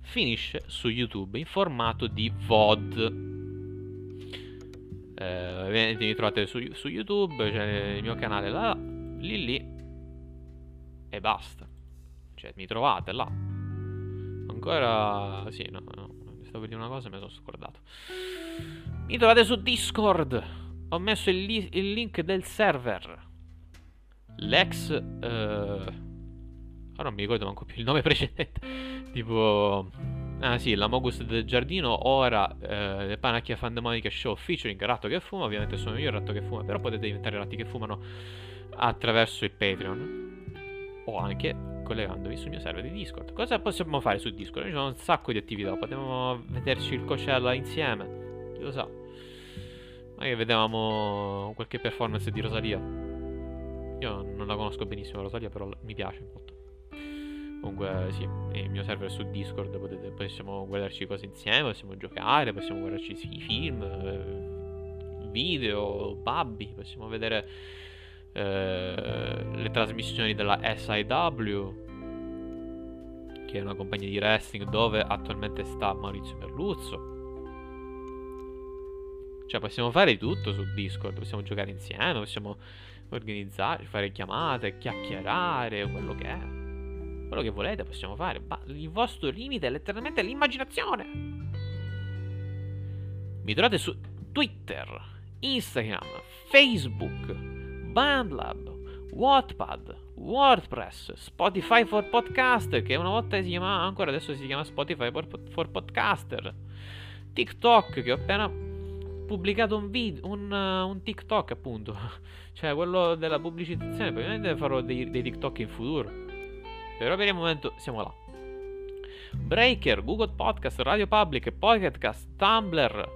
finisce su YouTube in formato di VOD. Eh, ovviamente mi trovate su, su YouTube, c'è il mio canale là, lì lì. E basta. Cioè, mi trovate là. Ancora. Sì, no, no. Stavo per dire una cosa e mi sono scordato. Mi trovate su Discord. Ho messo il, li- il link del server. L'ex. eh, Ora non mi ricordo manco più il nome precedente. tipo. Ah sì, la Mogus del giardino. Ora eh, le Panacchia Fandemonica Show featuring Ratto che fuma. Ovviamente sono io il ratto che fuma. Però potete diventare ratti che fumano attraverso il Patreon. O anche collegandovi sul mio server di Discord. Cosa possiamo fare su Discord? Ci sono un sacco di attività. Potremmo vederci il Coachella insieme. Chi lo sa. Magari vedevamo qualche performance di Rosalia. Io non la conosco benissimo Rosalia, però mi piace molto. Comunque sì, il mio server su Discord potete, possiamo guardarci cose insieme, possiamo giocare, possiamo guardarci i film, eh, video, babbi, possiamo vedere eh, le trasmissioni della SIW, che è una compagnia di wrestling dove attualmente sta Maurizio Merluzzo. Cioè possiamo fare tutto su Discord, possiamo giocare insieme, possiamo organizzare, fare chiamate, chiacchierare, quello che è. Quello che volete possiamo fare. Ma il vostro limite è letteralmente l'immaginazione. Mi trovate su Twitter, Instagram, Facebook, Bandlab, Wattpad, WordPress, Spotify for Podcaster, che una volta si chiamava ancora, adesso si chiama Spotify for, for Podcaster. TikTok, che ho appena pubblicato un video, un, un TikTok appunto. cioè quello della pubblicizzazione. Probabilmente farò dei, dei TikTok in futuro. Però per il momento siamo là. Breaker, Google Podcast, Radio Public, Pocketcast, Tumblr.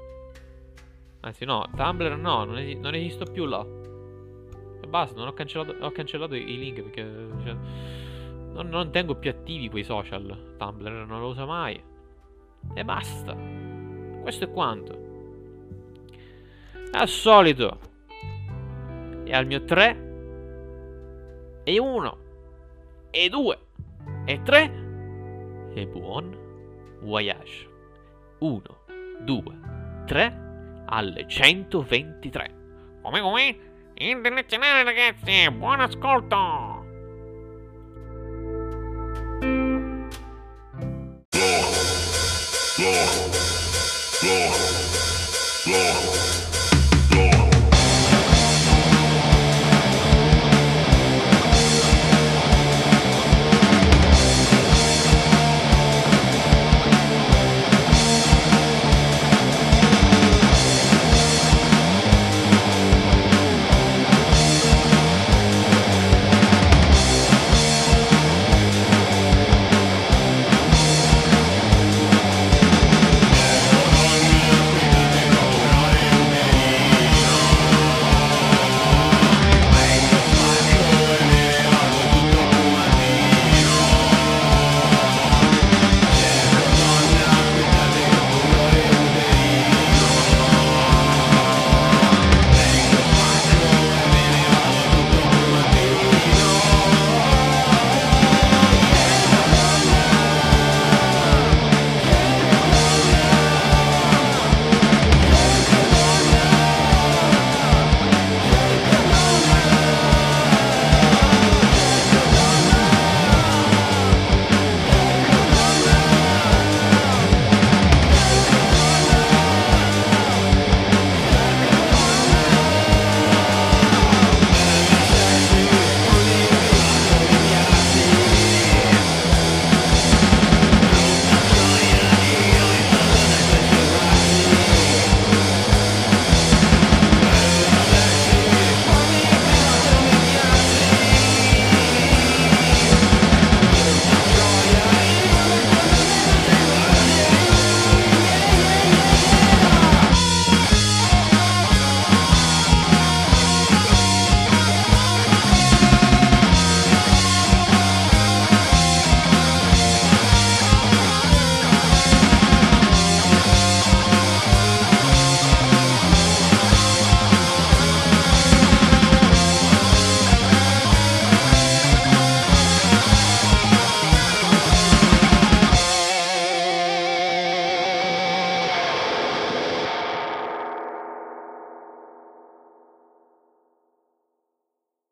Anzi no, Tumblr no, non, esi- non esisto più là. E basta, non ho cancellato, ho cancellato i link perché... Cioè, non, non tengo più attivi quei social. Tumblr non lo uso mai. E basta. Questo è quanto. Al solito. E al mio 3. E 1. E 2. E 3. E buon voyage. 1, 2, 3 alle 123. Come come? Internazionale ragazzi, buon ascolto!